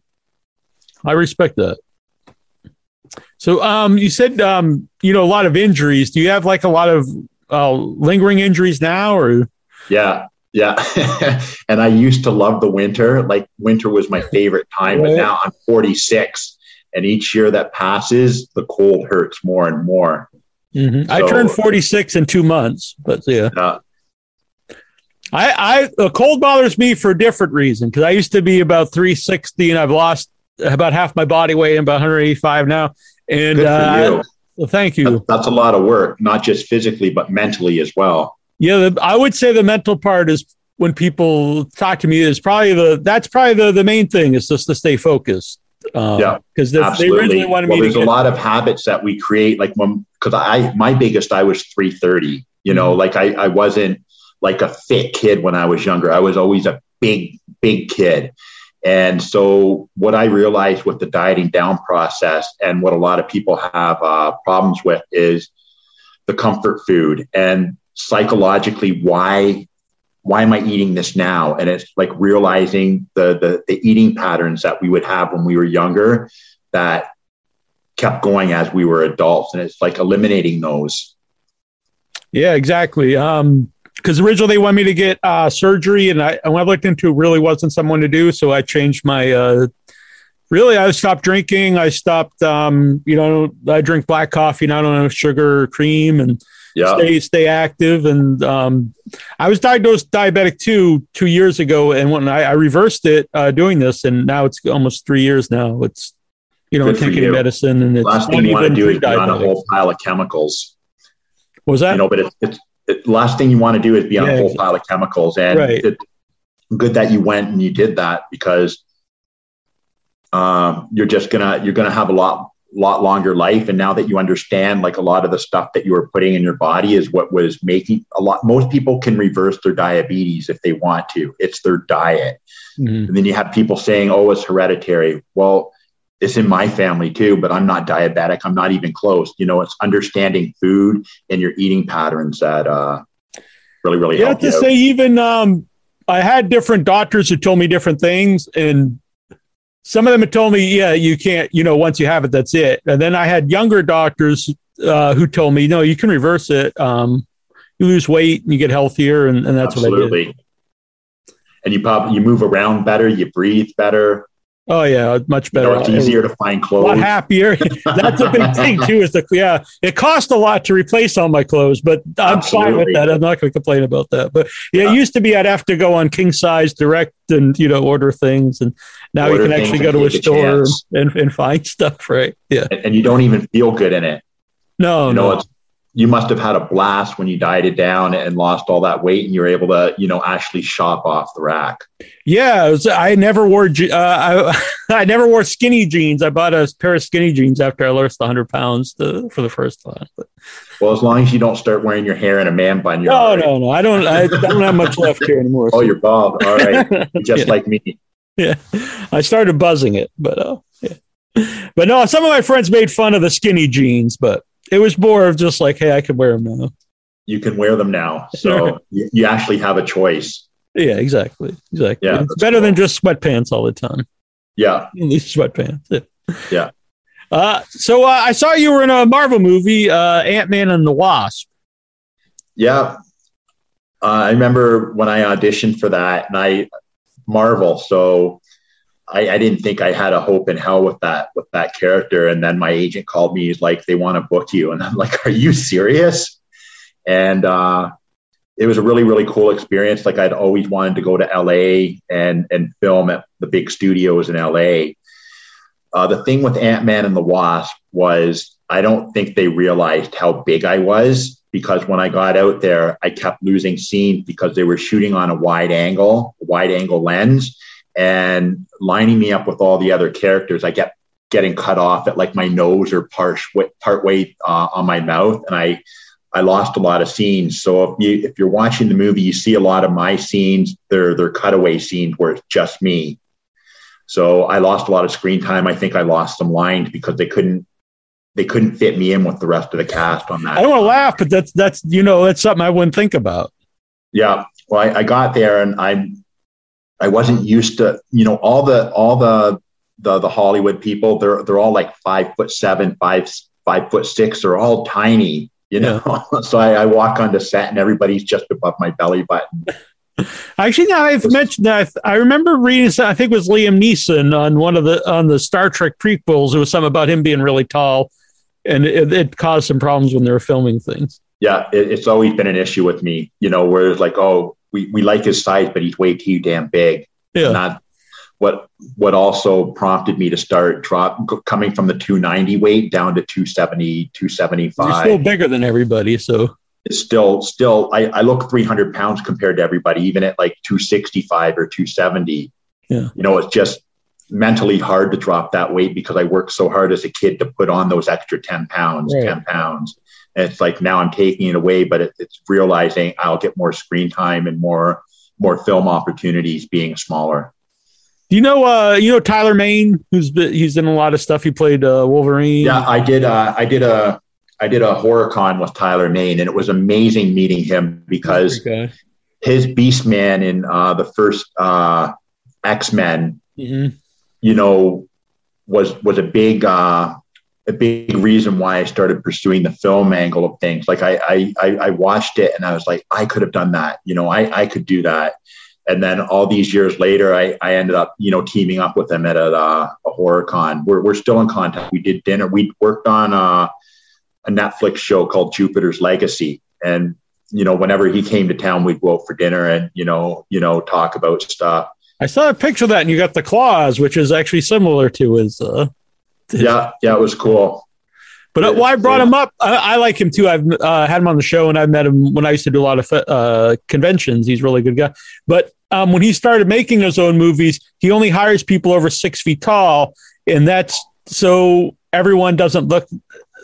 I respect that. So, um, you said, um, you know, a lot of injuries. Do you have like a lot of uh, lingering injuries now, or Yeah, yeah. and I used to love the winter. Like winter was my favorite time, but now I'm 46, and each year that passes, the cold hurts more and more. I So- turned 46 in two months, but yeah, Uh, I, I, cold bothers me for a different reason because I used to be about 360 and I've lost about half my body weight. I'm about 185 now. And, uh, well, thank you. That- That's a lot of work, not just physically, but mentally as well. Yeah, the, I would say the mental part is when people talk to me is probably the that's probably the the main thing is just to stay focused. Um, Yeah, because they originally wanted Well, me to there's a lot of habits that we create. Like when, because I, my biggest, I was 330. You know, Mm-hmm. like I, I wasn't like a fit kid when I was younger. I was always a big, big kid. And so, what I realized with the dieting down process, and what a lot of people have uh, problems with, is the comfort food and psychologically why why am I eating this now? And it's like realizing the, the the eating patterns that we would have when we were younger that kept going as we were adults, and it's like eliminating those. Yeah, exactly. Um, because originally they wanted me to get uh, surgery, and I, when I looked into it, really wasn't someone to do. So I changed my. Uh, really, I stopped drinking. I stopped. Um, you know, I drink black coffee, and I don't have sugar or cream, and Yeah, stay stay active. And um, I was diagnosed diabetic too two years ago, and when I, I reversed it uh, doing this, and now it's almost three years now. It's you know Good taking you. medicine, and it's last thing you want to do is on a whole pile of chemicals. What was that? you know, but it's, it's it, last thing you want to do is be on Yeah, a whole pile of chemicals. And Right. it, good that you went and you did that because um, you're just gonna you're gonna have a lot lot longer life. And now that you understand, like a lot of the stuff that you were putting in your body is what was making a lot. Most people can reverse their diabetes if they want to. It's their diet. Mhm. And then you have people saying, "Oh, it's hereditary." Well, it's in my family too, but I'm not diabetic. I'm not even close. You know, it's understanding food and your eating patterns that uh, really, really You help have to you. say, even um, I had different doctors who told me different things, and some of them had told me, "Yeah, you can't. You know, once you have it, that's it." And then I had younger doctors uh, who told me, "No, you can reverse it. Um, you lose weight and you get healthier," and, and that's what I did. And you probably you move around better, you breathe better. Oh yeah, uh, much You better. know, it's easier to find clothes. a lot happier. That's a big thing too. Is the yeah, it cost a lot to replace all my clothes, but I'm fine with that. I'm not going to complain about that. But yeah, Yeah. it used to be I'd have to go on king size direct and you know order things, and now Order you can actually go to a take a store and, and find stuff. Right? Yeah. and, and you don't even feel good in it. No, you know, no. it's you must have had a blast when you dieted down and lost all that weight, and you were able to, you know, actually shop off the rack. Yeah, was, I never wore uh, I, I never wore skinny jeans. I bought a pair of skinny jeans after I lost 100 pounds to, for the first time. But Well, as long as you don't start wearing your hair in a man bun, you're no, right. no, no. I don't. I don't have much left here anymore. Oh, you're bald. All right, just Yeah. like me. yeah i started buzzing it but uh yeah but no some of my friends made fun of the skinny jeans but it was more of just like hey i can wear them now You can wear them now, so you, you actually have a choice. yeah exactly exactly Yeah, it's better than just sweatpants all the time Yeah, in these sweatpants yeah, Yeah. uh so uh, i saw you were in a marvel movie uh ant-man and the wasp yeah. Uh, I remember when I auditioned for that, and I Marvel. So I, I didn't think I had a hope in hell with that with that character. And then my agent called me. He's like, "They want to book you," and I'm like, "Are you serious?" And uh, it was a really really cool experience. Like I'd always wanted to go to LA and and film at the big studios in LA. Uh, the thing with Ant Man and the Wasp was I don't think they realized how big I was because when I got out there, I kept losing scenes because they were shooting on a wide angle, wide angle lens, and lining me up with all the other characters. I kept getting cut off at like my nose or part part way uh, on my mouth, and I I lost a lot of scenes. So if you if you're watching the movie, you see a lot of my scenes. They're they're cutaway scenes where it's just me. So I lost a lot of screen time. I think I lost some lines because they couldn't they couldn't fit me in with the rest of the cast on that. i don't want to laugh but that's that's you know that's something i wouldn't think about Yeah. Well, I, I got there and I I wasn't used to, you know, all the all the the the Hollywood people, they're they're all like five foot seven, five five foot six, they're all tiny, you know. so I, I walk onto set and everybody's just above my belly button. Actually, now I've mentioned that I remember reading. I think it was Liam Neeson on one of the on the Star Trek prequels. It was something about him being really tall, and it, it caused some problems when they were filming things. Yeah, it, it's always been an issue with me, you know, where it's like, oh, we, we like his size, but he's way too damn big. Yeah, not what what also prompted me to start drop coming from the 290 weight down to 270 you're still bigger than everybody. So it's still still I, I look 300 pounds compared to everybody even at like 265 or 270 Yeah. you know it's just mentally hard to drop that weight because i worked so hard as a kid to put on those extra 10 pounds Right. 10 pounds and it's like now i'm taking it away but it, it's realizing i'll get more screen time and more more film opportunities being smaller do you know? Uh, you know Tyler Mane, who's been, he's in a lot of stuff. He played uh, Wolverine. Yeah, I did. Uh, I did a I did a horror con with Tyler Mane, and it was amazing meeting him because Okay. his Beastman in uh, the first uh, X Men, Mhm. you know, was was a big uh, a big reason why I started pursuing the film angle of things. Like I I I, watched it and I was like, I could have done that. You know, I I could do that. And then all these years later, I, I ended up, you know, teaming up with him at a, uh, a horror con. We're, we're still in contact. We did dinner. We worked on uh, a Netflix show called Jupiter's Legacy. And, you know, whenever he came to town, we'd go out for dinner and, you know, you know, talk about stuff. I saw a picture of that, and you got the claws, which is actually similar to his. Uh, Yeah, yeah, it was cool. but uh, why I brought him up, I, I like him too. I've uh, had him on the show, and I've met him when I used to do a lot of uh, conventions. He's a really good guy. But um, when he started making his own movies, he only hires people over six feet tall, and that's so everyone doesn't look.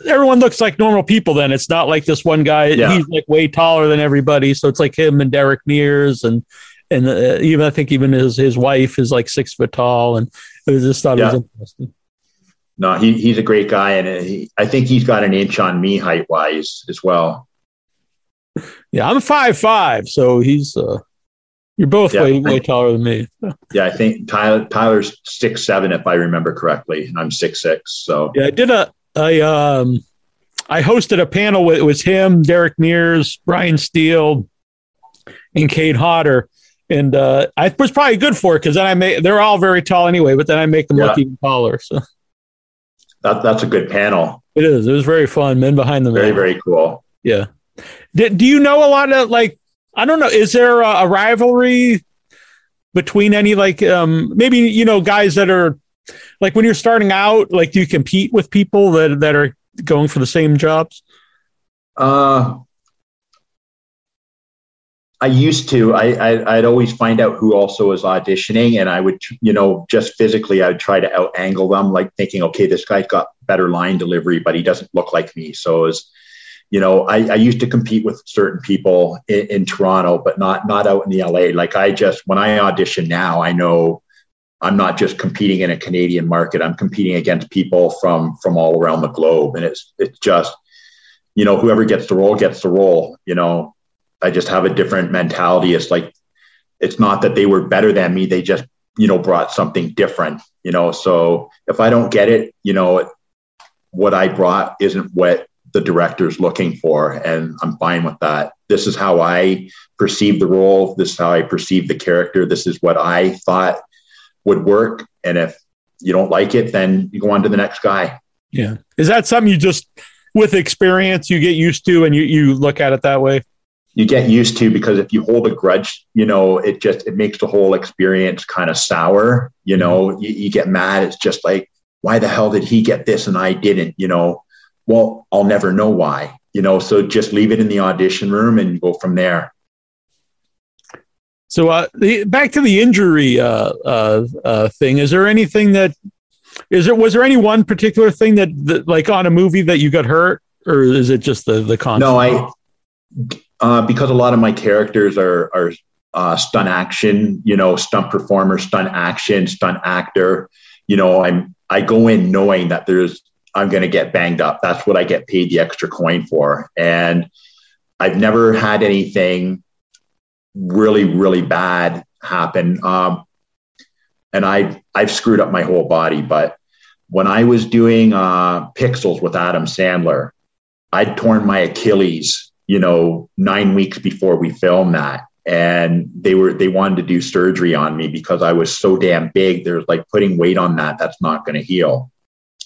Everyone looks like normal people. Then it's not like this one guy. Yeah. He's like way taller than everybody, so it's like him and Derek Mears, and and uh, even I think even his his wife is like six foot tall, and I just thought it was interesting. No, he, he's a great guy. And uh, he, I think he's got an inch on me height wise as well. Yeah, I'm five five, so he's uh you're both Yeah. way way taller than me. Yeah, I think Tyler Tyler's six seven if I remember correctly, and I'm six six. So Yeah, I did a I um I hosted a panel with it was him, Derek Mears, Brian Steele, and Kane Hodder. And uh, I was probably good for it because then I make they're all very tall anyway, but then I make them look even taller. So that, that's a good panel. it is. It was very fun. Men behind the Very man. very cool. Yeah. Did, do you know a lot of like I don't know, is there a, a rivalry between any like um maybe you know guys that are like when you're starting out, like do you compete with people that that are going for the same jobs? Uh, I used to. I, I I'd always find out who also was auditioning, and I would, you know, just physically, I would try to out angle them, like thinking, okay, this guy's got better line delivery, but he doesn't look like me. So it was, you know, I, I used to compete with certain people in, in Toronto, but not not out in the LA. Like I just when I audition now, I know I'm not just competing in a Canadian market. I'm competing against people from from all around the globe, and it's it's just you know, whoever gets the role gets the role. You know, I just have a different mentality. It's like, it's not that they were better than me. They just, you know, brought something different, you know. So if I don't get it, you know, what I brought isn't what the director's looking for. And I'm fine with that. This is how I perceive the role. This is how I perceive the character. This is what I thought would work. And if you don't like it, then you go on to the next guy. Yeah. Is that something you just with experience you get used to and you, you look at it that way? You get used to because if you hold a grudge, you know, it just it makes the whole experience kind of sour. You know, you, you get mad. It's just like, why the hell did he get this and I didn't? You know, well, I'll never know why. You know, so just leave it in the audition room and go from there. So uh, the, back to the injury uh, uh, uh, thing. Is there anything that is there was there any one particular thing that, that like on a movie that you got hurt, or is it just the the concept? No, I uh, because a lot of my characters are are uh, stunt action, you know, stunt performer, stunt action, stunt actor. You know, I'm I go in knowing that there's I'm going to get banged up. That's what I get paid the extra coin for, and I've never had anything really really bad happen. Um, and I I've screwed up my whole body, but when I was doing uh, Pixels with Adam Sandler, I'd torn my Achilles you know, nine weeks before we filmed that. And they were they wanted to do surgery on me because I was so damn big. There's like putting weight on that, that's not going to heal.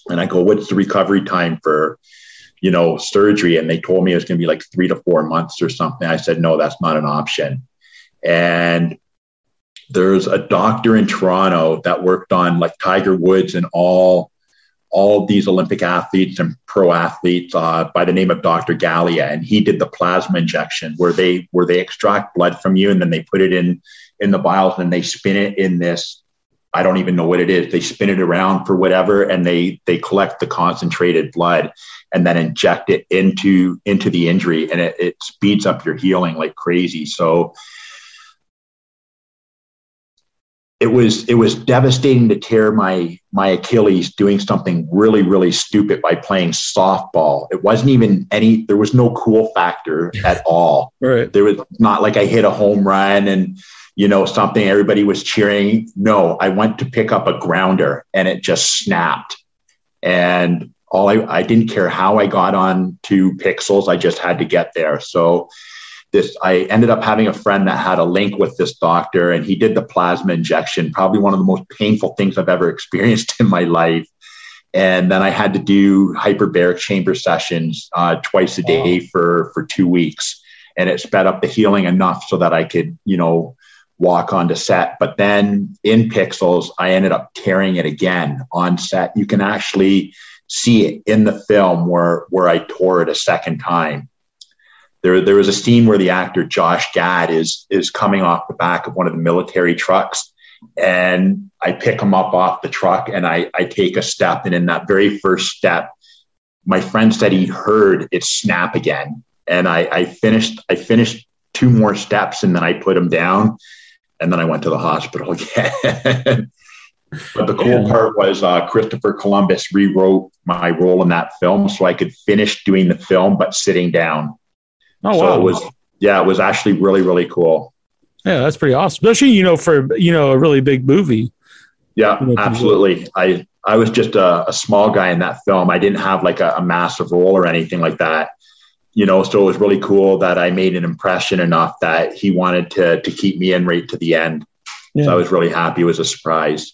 And I go, what's the recovery time for, you know, surgery? And they told me it was going to be like three to four months or something. I said, no, that's not an option. And there's a doctor in Toronto that worked on like Tiger Woods and all all these Olympic athletes and pro athletes uh, by the name of Dr. Galea, and he did the plasma injection where they where they extract blood from you and then they put it in in the vials and they spin it in this. I don't even know what it is. They spin it around for whatever, and they they collect the concentrated blood and then inject it into into the injury, and it, it speeds up your healing like crazy. So it was it was devastating to tear my my Achilles doing something really really stupid by playing softball. It wasn't even any there was no cool factor at all. Right. There was not like I hit a home run and you know something everybody was cheering. No, I went to pick up a grounder and it just snapped. And all I I didn't care how I got on to pixels. I just had to get there. So this i ended up having a friend that had a link with this doctor and he did the plasma injection probably one of the most painful things i've ever experienced in my life. And then i had to do hyperbaric chamber sessions uh, twice a day for for two weeks. And it sped up the healing enough so that i could you know walk onto set. But then in pixels i ended up tearing it again on set. You can actually see it in the film where where i tore it a second time there, there was a scene where the actor Josh Gad is is coming off the back of one of the military trucks, and I pick him up off the truck and I, I take a step, and in that very first step, my friend said he heard it snap again, and I, I finished I finished two more steps, and then I put him down, and then I went to the hospital again. but the cool Yeah. part was uh, Christopher Columbus rewrote my role in that film, so I could finish doing the film but sitting down. Oh so wow. it was yeah, it was actually really really cool. yeah, that's pretty awesome. Especially you know for you know a really big movie. Yeah, absolutely. I I was just a, a small guy in that film. I didn't have like a, a massive role or anything like that. You know, so it was really cool that I made an impression enough that he wanted to to keep me in right to the end. Yeah. So I was really happy. It was a surprise.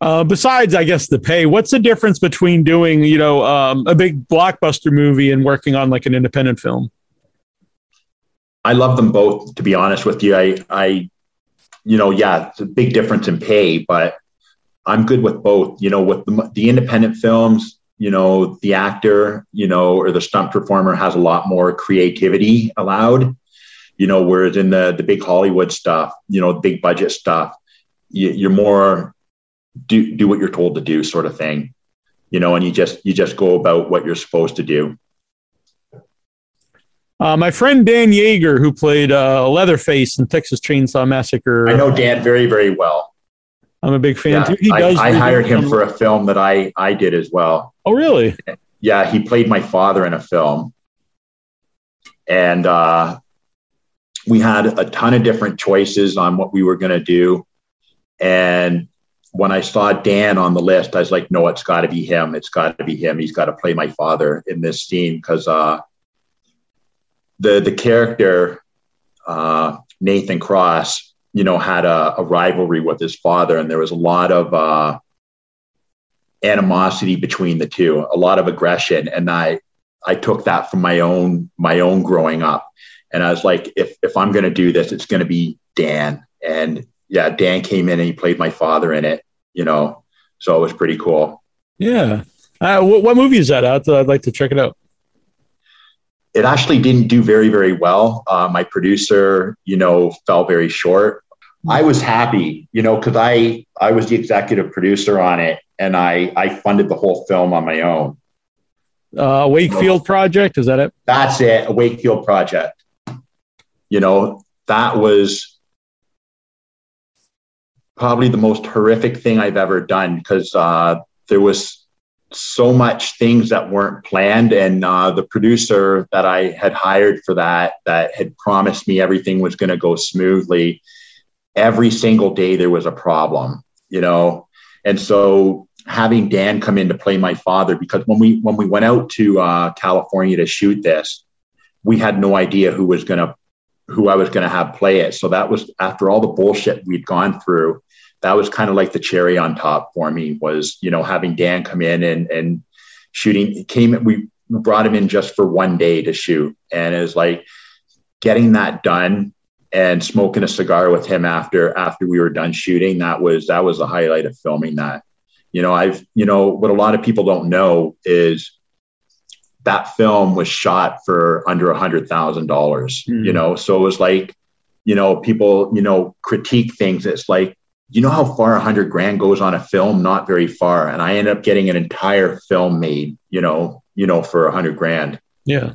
Uh, besides, I guess the pay. What's the difference between doing you know um, a big blockbuster movie and working on like an independent film? I love them both, to be honest with you. I, I, you know, yeah, it's a big difference in pay, but I'm good with both. You know, with the, the independent films, you know, the actor, you know, or the stunt performer has a lot more creativity allowed. You know, whereas in the the big Hollywood stuff, you know, big budget stuff, you, you're more do do what you're told to do, sort of thing. You know, and you just you just go about what you're supposed to do. Uh, my friend Dan Yeager, who played uh, Leatherface in Texas Chainsaw Massacre, I know Dan very very well. I'm a big fan Yeah, too. He I, does. I hired him for a film that I I did as well. Oh, really? Yeah, he played my father in a film, and uh, we had a ton of different choices on what we were going to do. And when I saw Dan on the list, I was like, "No, it's got to be him. It's got to be him. He's got to play my father in this scene because uh, the the character uh, Nathan Cross, you know, had a, a rivalry with his father, and there was a lot of uh, animosity between the two, a lot of aggression, and I I took that from my own my own growing up, and I was like, if if I'm going to do this, it's going to be Dan, and yeah, Dan came in and he played my father in it, you know, so it was pretty cool. Yeah. Uh, what, what movie is that out? I'd like to check it out. It actually didn't do very very well uh, my producer you know fell very short i was happy you know because i i was the executive producer on it and i i funded the whole film on my own Uh, Wakefield Project. Is that it? that's it a wakefield project you know that was probably the most horrific thing i've ever done because uh, there was so much things that weren't planned. And uh, the producer that i had hired for that that had promised me everything was going to go smoothly every single day there was a problem you know? And so having dan come in to play my father because when we when we went out to uh, california to shoot this we had no idea who was going to who i was going to have play it. So that was after all the bullshit we'd gone through that was kind of like the cherry on top for me was you know having dan come in and and shooting came we brought him in just for one day to shoot. And it was like getting that done and smoking a cigar with him after after we were done shooting that was that was the highlight of filming that. You know i've you know what a lot of people don't know is that film was shot for under a hundred thousand dollars Hmm. you know? So it was like you know people you know critique things. It's like you know how far a hundred grand goes on a film not very far and i ended up getting an entire film made you know you know for a hundred grand Yeah.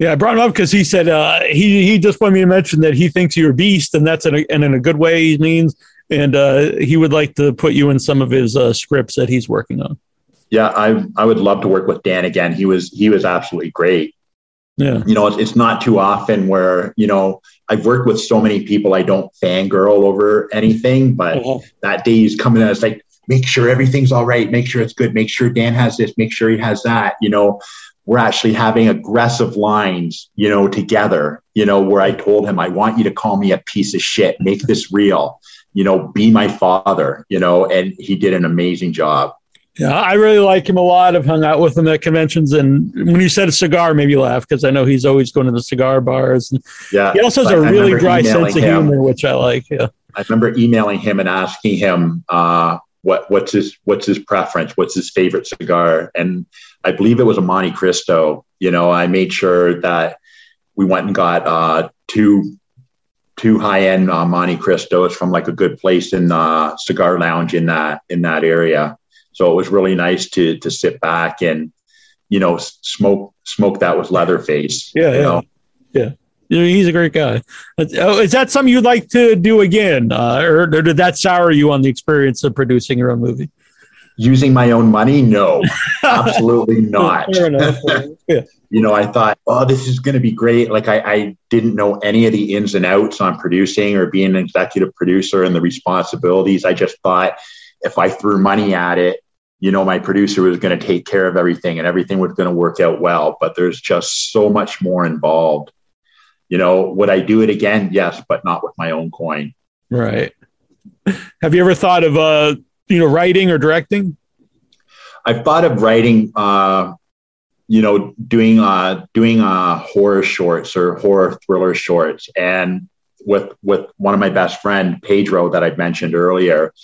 Yeah, I brought him up because he said uh, he he just wanted me to mention that he thinks you're a beast, and that's in a, and in a good way. He means and uh, he would like to put you in some of his uh, scripts that he's working on. Yeah, I I would love to work with Dan again. He was he was absolutely great. Yeah, You know, it's, it's not too often where you know I've worked with so many people. I don't fangirl over anything, but Uh-huh. that day he's coming in. It's like make sure everything's all right. Make sure it's good. Make sure Dan has this. Make sure he has that. You know, we're actually having aggressive lines. You know, together. You know, where I told him I want you to call me a piece of shit. Make this real. You know, be my father. You know, and he did an amazing job. Yeah, I really like him a lot. I've hung out with him at conventions, and when you said a cigar, made me laugh because I know he's always going to the cigar bars. Yeah, he also has a I really dry sense of him. humor, which I like. Yeah, I remember emailing him and asking him uh, what what's his what's his preference, what's his favorite cigar, and I believe it was a Montecristo. You know, I made sure that we went and got uh, two two high end uh, Monte Cristos from like a good place in the cigar lounge in that in that area. So it was really nice to to sit back and you know smoke smoke that with Leatherface. Yeah, you yeah. know? Know, he's a great guy. Oh, Is that something you'd like to do again, uh, or, or did that sour you on the experience of producing your own movie? Using my own money? No, absolutely not. Fair enough. yeah, you know, I thought, oh, this is going to be great. Like, I, I didn't know any of the ins and outs on producing or being an executive producer and the responsibilities. I just thought if I threw money at it, you know, my producer was going to take care of everything and everything was going to work out well. But there's just so much more involved. You know, would I do it again? Yes, but not with my own coin. right. Have you ever thought of uh, you know, writing or directing? I've thought of writing, uh, you know, doing uh, doing uh, horror shorts or horror thriller shorts, and with with one of my best friend Pedro that I mentioned earlier,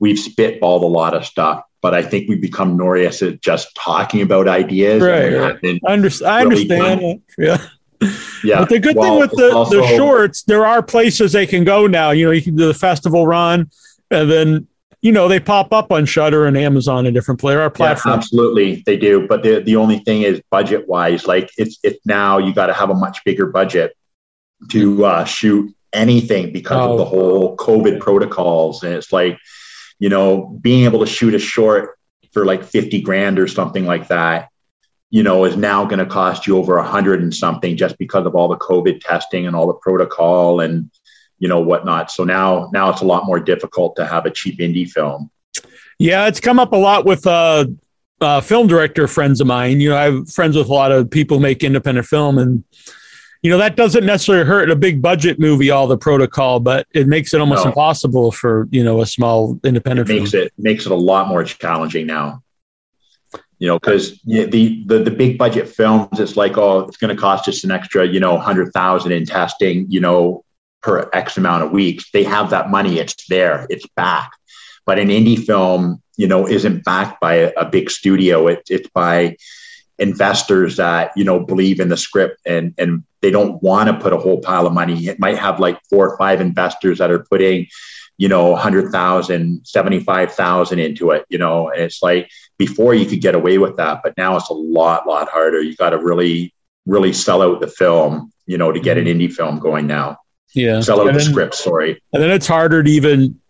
we've spitballed a lot of stuff. But I think we've become notorious at just talking about ideas. Right, we right. I, under- I Really understand. fun. Yeah. Yeah. But the good Well, thing with the, also- the shorts, there are places they can go now. You know, you can do the festival run, and then you know they pop up on Shudder and Amazon and different player our Yeah, platforms. absolutely, they do. But the the only thing is budget wise, like it's it's now you got to have a much bigger budget to uh, shoot anything because Oh. of the whole COVID protocols, and it's like you know being able to shoot a short for like fifty grand or something like that. You know, is now going to cost you over a hundred and something just because of all the COVID testing and all the protocol and you know whatnot. So now, now it's a lot more difficult to have a cheap indie film. Yeah, it's come up a lot with uh, uh, film director friends of mine. You know, I have friends with a lot of people make independent film, and you know that doesn't necessarily hurt a big budget movie, all the protocol, but it makes it almost No. impossible for you know a small independent it makes film. it makes it a lot more challenging now. You know, because the, the the big budget films, it's like, oh, it's going to cost us an extra, you know, hundred thousand in testing, you know, per X amount of weeks. They have that money; it's there, it's back. But an indie film, you know, isn't backed by a, a big studio. It, it's by investors that you know believe in the script and and they don't want to put a whole pile of money. It might have like four or five investors that are putting you know, 100,000, 75,000 into it, you know, and it's like before you could get away with that, but now it's a lot, lot harder. You got to really, really sell out the film, you know, to get an indie film going now. Yeah, Sell out and the then, script, sorry. and then it's harder to even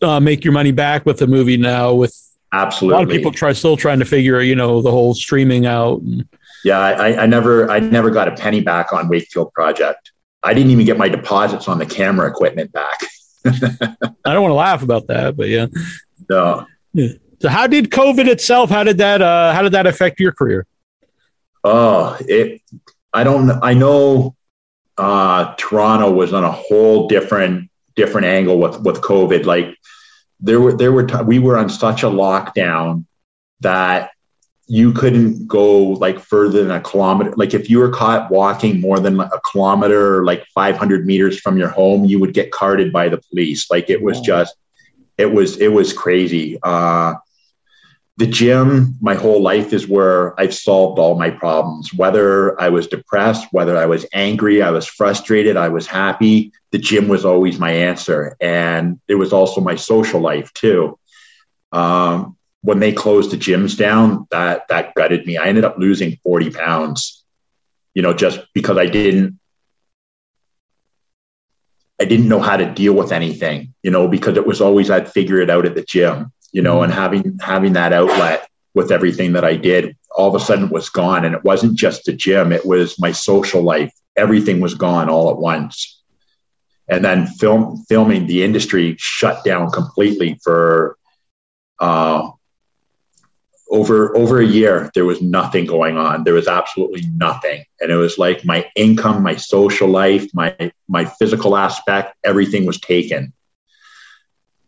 uh, make your money back with the movie now. With a lot of people try still trying to figure, you know, the whole streaming out. And, Yeah, I, I never, I never got a penny back on Wakefield Project. I didn't even get my deposits on the camera equipment back. I don't want to laugh about that, but yeah. No. So how did COVID itself? How did that? Uh, how did that affect your career? Oh, it. I don't. I know. Uh, Toronto was on a whole different different angle with with COVID. Like there were there were t- we were on such a lockdown that you couldn't go like further than a kilometer. Like if you were caught walking more than a kilometer or like 500 meters from your home, you would get carted by the police. Like it was just, it was, it was crazy. Uh, the gym, my whole life is where I've solved all my problems. Whether I was depressed, whether I was angry, I was frustrated, I was happy, the gym was always my answer. And it was also my social life too. Um, when they closed the gyms down, that that gutted me. I ended up losing 40 pounds, you know, just because I didn't I didn't know how to deal with anything, you know, because it was always I'd figure it out at the gym, you know, and having having that outlet with everything that I did all of a sudden was gone. And it wasn't just the gym, it was my social life. Everything was gone all at once. And then film filming the industry shut down completely for uh, over over a year there was nothing going on there was absolutely nothing and it was like my income my social life my my physical aspect everything was taken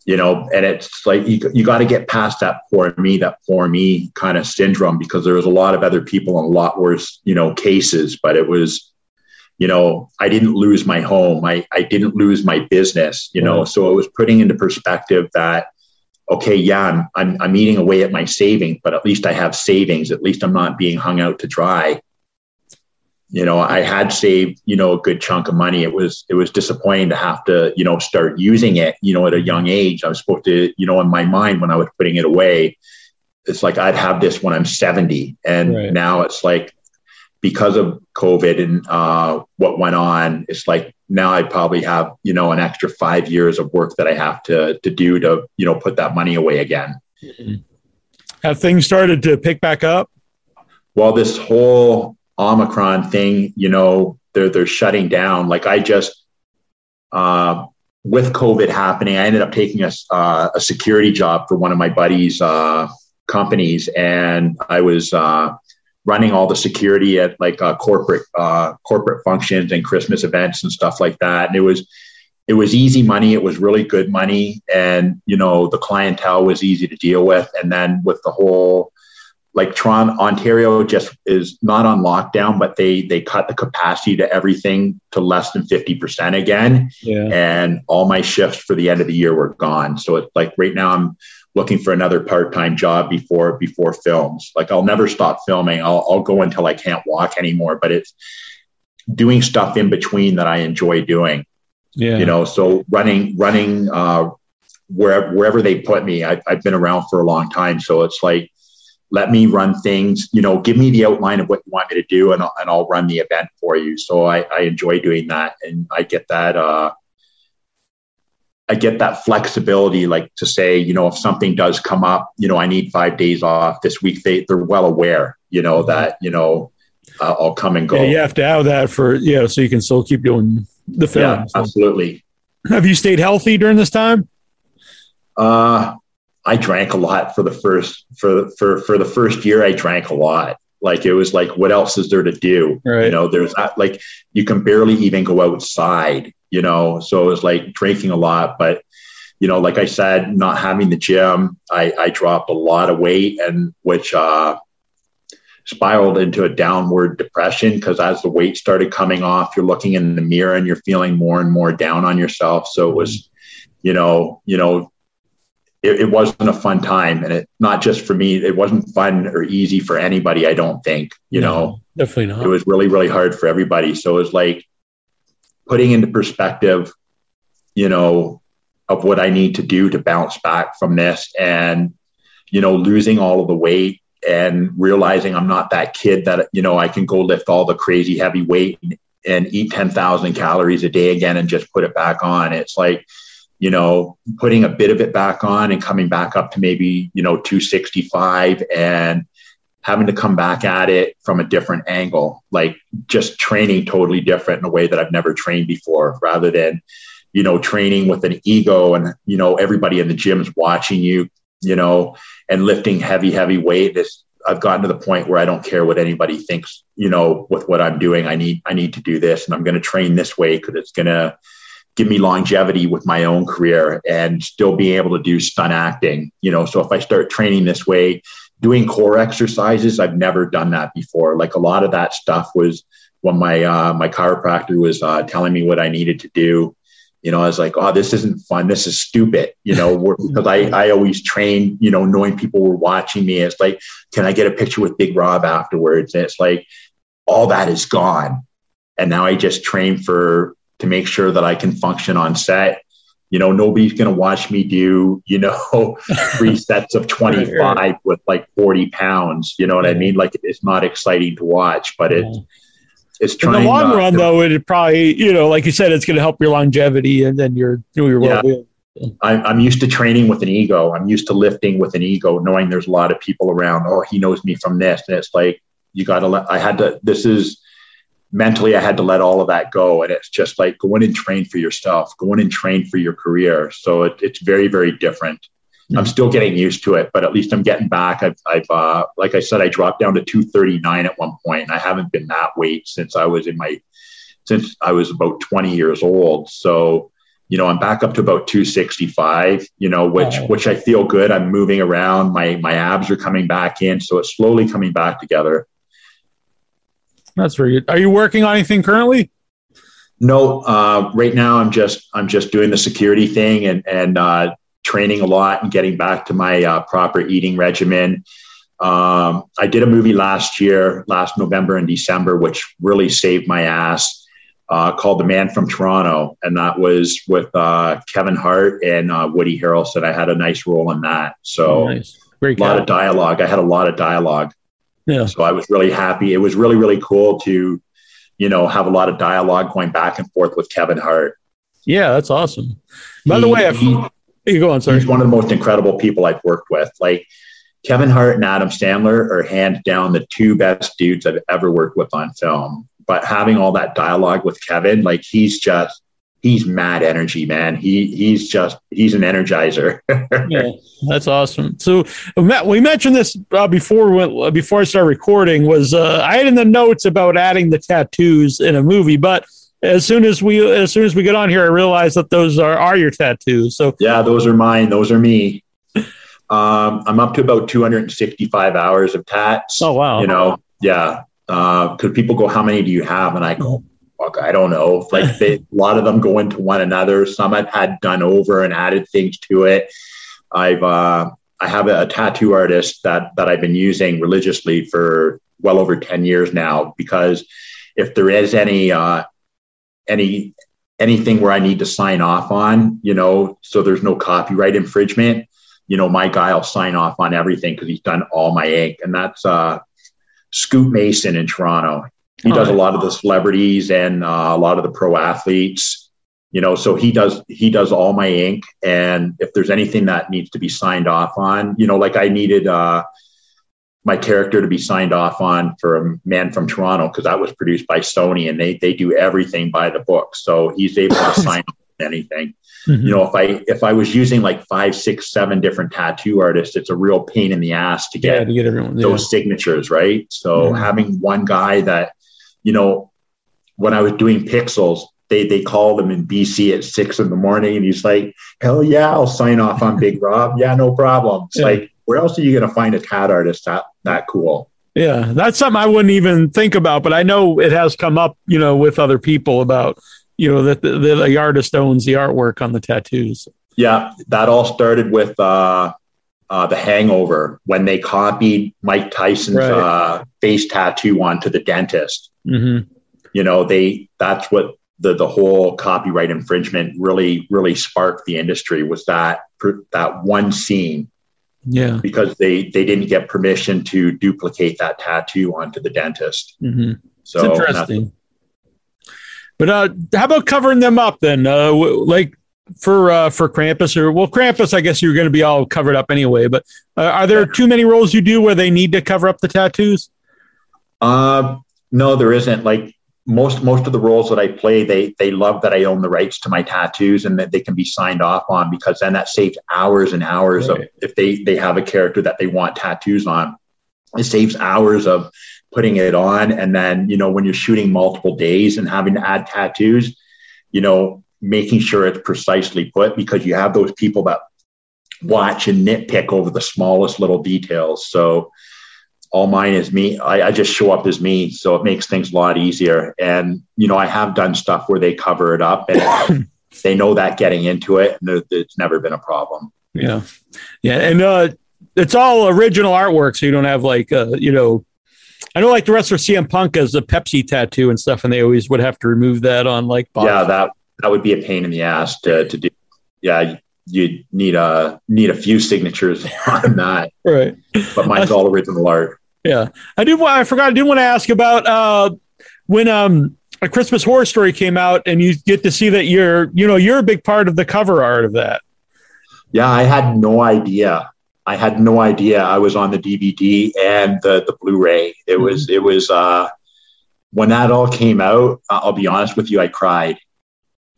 you know and it's like you, you got to get past that poor me that poor me kind of syndrome because there was a lot of other people in a lot worse you know cases but it was you know i didn't lose my home i, I didn't lose my business you know so it was putting into perspective that okay, yeah, I'm, I'm, I'm eating away at my savings, but at least I have savings. At least I'm not being hung out to dry. You know, I had saved, you know, a good chunk of money. It was, it was disappointing to have to, you know, start using it, you know, at a young age. I was supposed to, you know, in my mind when I was putting it away, it's like I'd have this when I'm 70. And Right. now it's like because of COVID and uh, what went on, it's like now I probably have you know an extra five years of work that I have to to do to you know put that money away again. Have things started to pick back up? Well, this whole Omicron thing, you know, they're they're shutting down. Like I just uh, with COVID happening, I ended up taking a uh, a security job for one of my buddies' uh, companies, and I was. Uh, running all the security at like uh, corporate uh, corporate functions and Christmas events and stuff like that. And it was it was easy money. It was really good money, and you know the clientele was easy to deal with. And then with the whole like Toronto, Ontario just is not on lockdown, but they they cut the capacity to everything to less than fifty percent again. Yeah. And all my shifts for the end of the year were gone. So it's like right now I'm looking for another part-time job before before films. Like I'll never stop filming. I'll, I'll go until I can't walk anymore. But it's doing stuff in between that I enjoy doing. Yeah. You know, so running running uh, wherever wherever they put me. I, I've been around for a long time, so it's like let me run things. You know, give me the outline of what you want me to do, and I'll, and I'll run the event for you. So I, I enjoy doing that, and I get that. Uh, I get that flexibility, like to say, you know, if something does come up, you know, I need five days off this week. They they're well aware, you know, that you know, uh, I'll come and go. Yeah, you have to have that for yeah, so you can still keep doing the Yeah, film. So- absolutely. Have you stayed healthy during this time? Uh, I drank a lot for the first for for for the first year. I drank a lot. Like it was like, what else is there to do? Right. You know, there's not like you can barely even go outside. You know, so it was like drinking a lot. But you know, like I said, not having the gym, I, I dropped a lot of weight, and which uh, spiraled into a downward depression because as the weight started coming off, you're looking in the mirror and you're feeling more and more down on yourself. So it was, you know, you know, it, it wasn't a fun time, and it not just for me. It wasn't fun or easy for anybody. I don't think, you know definitely not. it was really really hard for everybody so it was like putting into perspective you know of what i need to do to bounce back from this and you know losing all of the weight and realizing i'm not that kid that you know i can go lift all the crazy heavy weight and, and eat 10,000 calories a day again and just put it back on it's like you know putting a bit of it back on and coming back up to maybe you know 265 and having to come back at it from a different angle, like just training totally different in a way that I've never trained before, rather than, you know, training with an ego and, you know, everybody in the gym is watching you, you know, and lifting heavy, heavy weight. This I've gotten to the point where I don't care what anybody thinks, you know, with what I'm doing. I need I need to do this and I'm going to train this way because it's going to give me longevity with my own career and still being able to do stunt acting, you know. So if I start training this way, doing core exercises, I've never done that before. Like a lot of that stuff was when my uh, my chiropractor was uh, telling me what I needed to do. You know, I was like, "Oh, this isn't fun. This is stupid." You know, because I I always train. You know, knowing people were watching me. It's like, can I get a picture with Big Rob afterwards? And it's like, all that is gone, and now I just train for to make sure that I can function on set. You know, nobody's going to watch me do, you know, three sets of 25 with like 40 pounds. You know what I mean? Like it's not exciting to watch, but it's, it's In the long run, to- though, it probably you know, like you said, it's going to help your longevity and then your your Yeah. I'm, I'm used to training with an ego. I'm used to lifting with an ego, knowing there's a lot of people around. Oh, he knows me from this. And it's like, you got to let, I had to, this is mentally, I had to let all of that go. And it's just like go in and train for yourself, go in and train for your career. So it, it's very, very different. I'm still getting used to it, but at least I'm getting back. I've, I've uh, like I said, I dropped down to 239 at one point, and I haven't been that weight since I was in my, since I was about 20 years old. So, you know, I'm back up to about 265, you know, which, Wow. which I feel good. I'm moving around. My, my abs are coming back in. So it's slowly coming back together. That's very good. Are you working on anything currently? No, uh, right now I'm just, I'm just doing the security thing and, and, uh, training a lot and getting back to my uh, proper eating regimen. Um, I did a movie last year, last November and December, which really saved my ass. Uh, called The Man from Toronto, and that was with uh, Kevin Hart and uh, Woody Harrelson. I had a nice role in that, so nice. A lot of dialogue. I had a lot of dialogue, Yeah. so I was really happy. It was really really cool to, you know, have a lot of dialogue going back and forth with Kevin Hart. Yeah, that's awesome. By the He- way, if, he- you go on. Sorry. he's one of the most incredible people I've worked with. Like Kevin Hart and Adam Sandler are hands down the two best dudes I've ever worked with on film. But having all that dialogue with Kevin, like he's just he's mad energy, man. He he's just he's an energizer. yeah, that's awesome. So Matt, we mentioned this uh, before we went, before I started recording. Was uh, I had in the notes about adding the tattoos in a movie, but as soon as we as soon as we get on here, I realized that those are are your tattoos. So yeah, those are mine. Those are me. Um, I'm up to about 265 hours of tats. oh wow, you know yeah because people go how many do you have and i go i don't know. Like they, a lot of them go into one another. Some i've had done over and added things to it. I've uh, i have a, a tattoo artist that that i've been using religiously for well over 10 years now because if there is any uh, any anything where i need to sign off on you know so there's no copyright infringement you know my guy will sign off on everything because he's done all my ink. And that's uh Scoot Mason in Toronto. He does a lot of the celebrities and uh, a lot of the pro athletes. You know, so he does he does all my ink, and if there's anything that needs to be signed off on, you know, like I needed uh, my character to be signed off on for a Man from Toronto because that was produced by Sony, and they they do everything by the book. So he's able to sign anything Mhm. you know if i if i was using like five six seven different tattoo artists it's a real pain in the ass to get, yeah, to get everyone. Yeah. those signatures right so Mhm. having one guy that you know when i was doing pixels they they called him in bc at six in the morning and he's like hell yeah i'll sign off on big rob yeah no problem it's Yeah. like where else are you going to find a tat artist that that cool Yeah, that's something I wouldn't even think about, but I know it has come up, you know, with other people about, you know, that the, the artist owns the artwork on the tattoos. yeah that all started with uh uh, the Hangover when they copied Mike Tyson's Right. uh, face tattoo onto the dentist. hmm you know they that's what the the whole copyright infringement really really sparked the industry was that that one scene Yeah. because they they didn't get permission to duplicate that tattoo onto the dentist hmm so it's interesting. But uh, how about covering them up then? Uh, w- like for uh, for Krampus or well, Krampus, I guess you're going to be all covered up anyway. But uh, are there too many roles you do where they need to cover up the tattoos? uh, no there isn't like most most of the roles that I play they they love that I own the rights to my tattoos and that they can be signed off on because then that saves hours and hours of if they they have a character that they want tattoos on it saves hours of putting it on and then you know when you're shooting multiple days and having to add tattoos you know making sure it's precisely put because you have those people that watch and nitpick over the smallest little details so all mine is me I, I just show up as me so it makes things a lot easier and you know i have done stuff where they cover it up and they know that getting into it and it's never been a problem Yeah, yeah, and uh, it's all original artwork, so you don't have like uh, you know. I know, like the rest of CM Punk has a Pepsi tattoo and stuff, and they always would have to remove that on like. yeah that that would be a pain in the ass to, to do yeah you need a need a few signatures on that right. but mine's all original art Yeah, I did. wa- I forgot. I did want to ask about uh, when um a Christmas horror story came out and you get to see that you're you know you're a big part of the cover art of that. Yeah, I had no idea. I had no idea I was on the DVD and the the Blu-ray. It was it was uh when that all came out, uh, I'll be honest with you, I cried.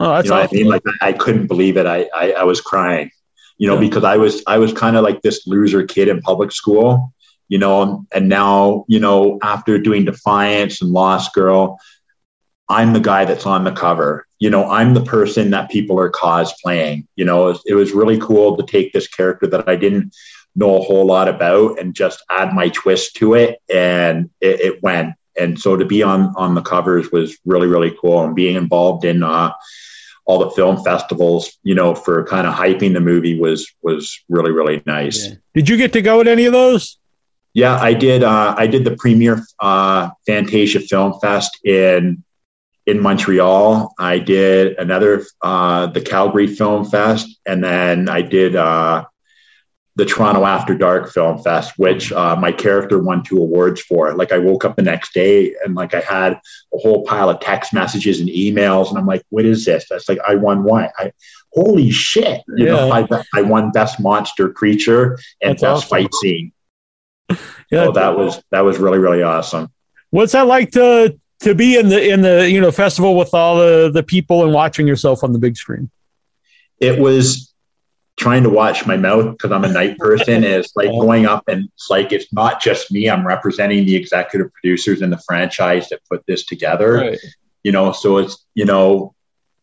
Oh, that's you know what I mean? Like I, I couldn't believe it. I, I I was crying, you know, Yeah. because I was I was kind of like this loser kid in public school, you know, and now you know after doing Defiance and Lost Girl, I'm the guy that's on the cover. You know, I'm the person that people are cosplaying. You know, it was, it was really cool to take this character that I didn't know a whole lot about and just add my twist to it, and it, it went. And so to be on on the covers was really really cool, and being involved in uh, all the film festivals, you know, for kind of hyping the movie was was really really nice. Yeah. Did you get to go at any of those? Yeah, I did. Uh, I did the premiere uh, Fantasia Film Fest in in Montreal. I did another uh, the Calgary Film Fest, and then I did uh, the Toronto After Dark Film Fest, which uh, my character won two awards for. Like I woke up the next day and like I had a whole pile of text messages and emails, and I'm like, "What is this?" That's like I won what? I holy shit! You know, Yeah. I, I won best monster creature and That's best awesome. fight scene. Yeah. So that was that was really really awesome. What's that like to to be in the in the you know festival with all the the people and watching yourself on the big screen? It was trying to watch my mouth because I'm a night person. It's like going up and it's like it's not just me. I'm representing the executive producers and the franchise that put this together. You know, so it's you know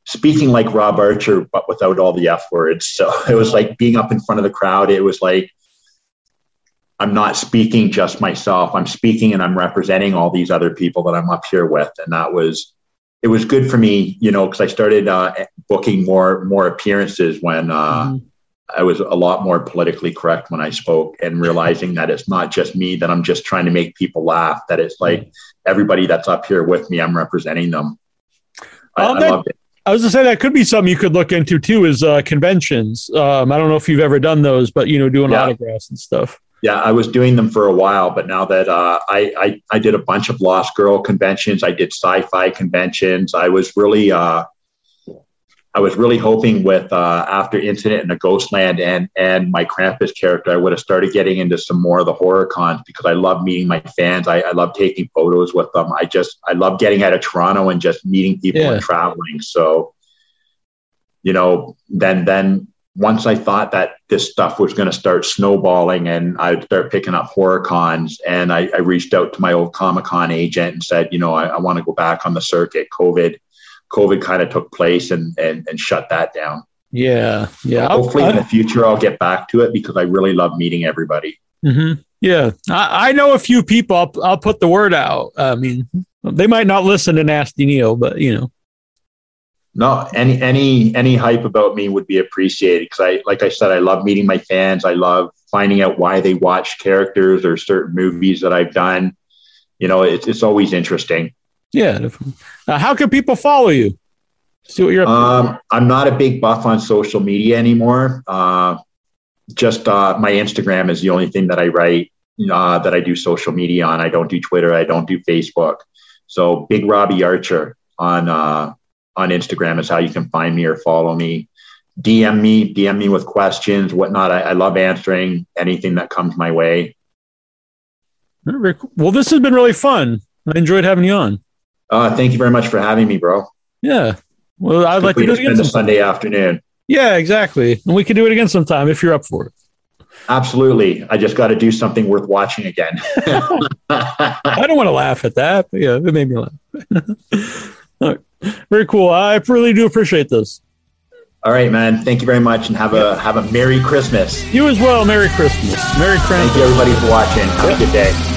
speaking like Rob Archer, but without all the F words. So it was like being up in front of the crowd. It was like I'm not speaking just myself. I'm speaking and I'm representing all these other people that I'm up here with, and that was it was good for me, you know, because I started uh, booking more more appearances when uh, Mhm. I was a lot more politically correct when I spoke, and realizing that it's not just me that I'm just trying to make people laugh. That it's like everybody that's up here with me, I'm representing them. I, Um, I loved it. I was gonna say that could be something you could look into too. Is uh, conventions? Um, I don't know if you've ever done those, but you know, doing Yeah. autographs and stuff. Yeah, I was doing them for a while, but now that uh, I, I I did a bunch of Lost Girl conventions, I did sci-fi conventions. I was really uh, I was really hoping with uh, after Incident in the Ghostland and and my Krampus character, I would have started getting into some more of the horror cons because I love meeting my fans. I, I love taking photos with them. I just I love getting out of Toronto and just meeting people Yeah. and traveling. So, you know, then then once I thought that this stuff was going to start snowballing and I'd start picking up horror cons, and I, I reached out to my old Comic Con agent and said, you know, I, I want to go back on the circuit. COVID, COVID kind of took place and, and and shut that down. Yeah, yeah. I'll- Hopefully, in the future, I'll get back to it because I really love meeting everybody. Mhm. Yeah, I, I know a few people. I'll, I'll put the word out. I mean, they might not listen to Nasty Neal, but you know, No, any any any hype about me would be appreciated because I, like I said, I love meeting my fans. I love finding out why they watch characters or certain movies that I've done. You know, it's it's always interesting. Yeah. definitely. Uh, how can people follow you? See what you're. Um, I'm not a big buff on social media anymore. Uh, just uh, my Instagram is the only thing that I write uh, that I do social media on. I don't do Twitter. I don't do Facebook. So Big Robbie Archer on uh, on Instagram is how you can find me or follow me. DM me, DM me with questions, whatnot. I, I love answering anything that comes my way. Well, this has been really fun. I enjoyed having you on. Uh, thank you very much for having me, bro. Yeah. Well, I'd like to do it again spend a sometime. Sunday afternoon. Yeah, exactly. And we can do it again sometime if you're up for it. Absolutely. I just got to do something worth watching again. I don't want to laugh at that, yeah, it made me laugh. Right. Very cool. I really do appreciate this. All right, man. Thank you very much, and have a have a Merry Christmas. You as well. Merry Christmas. Merry Christmas. Thank you, everybody, for watching. Have a good day.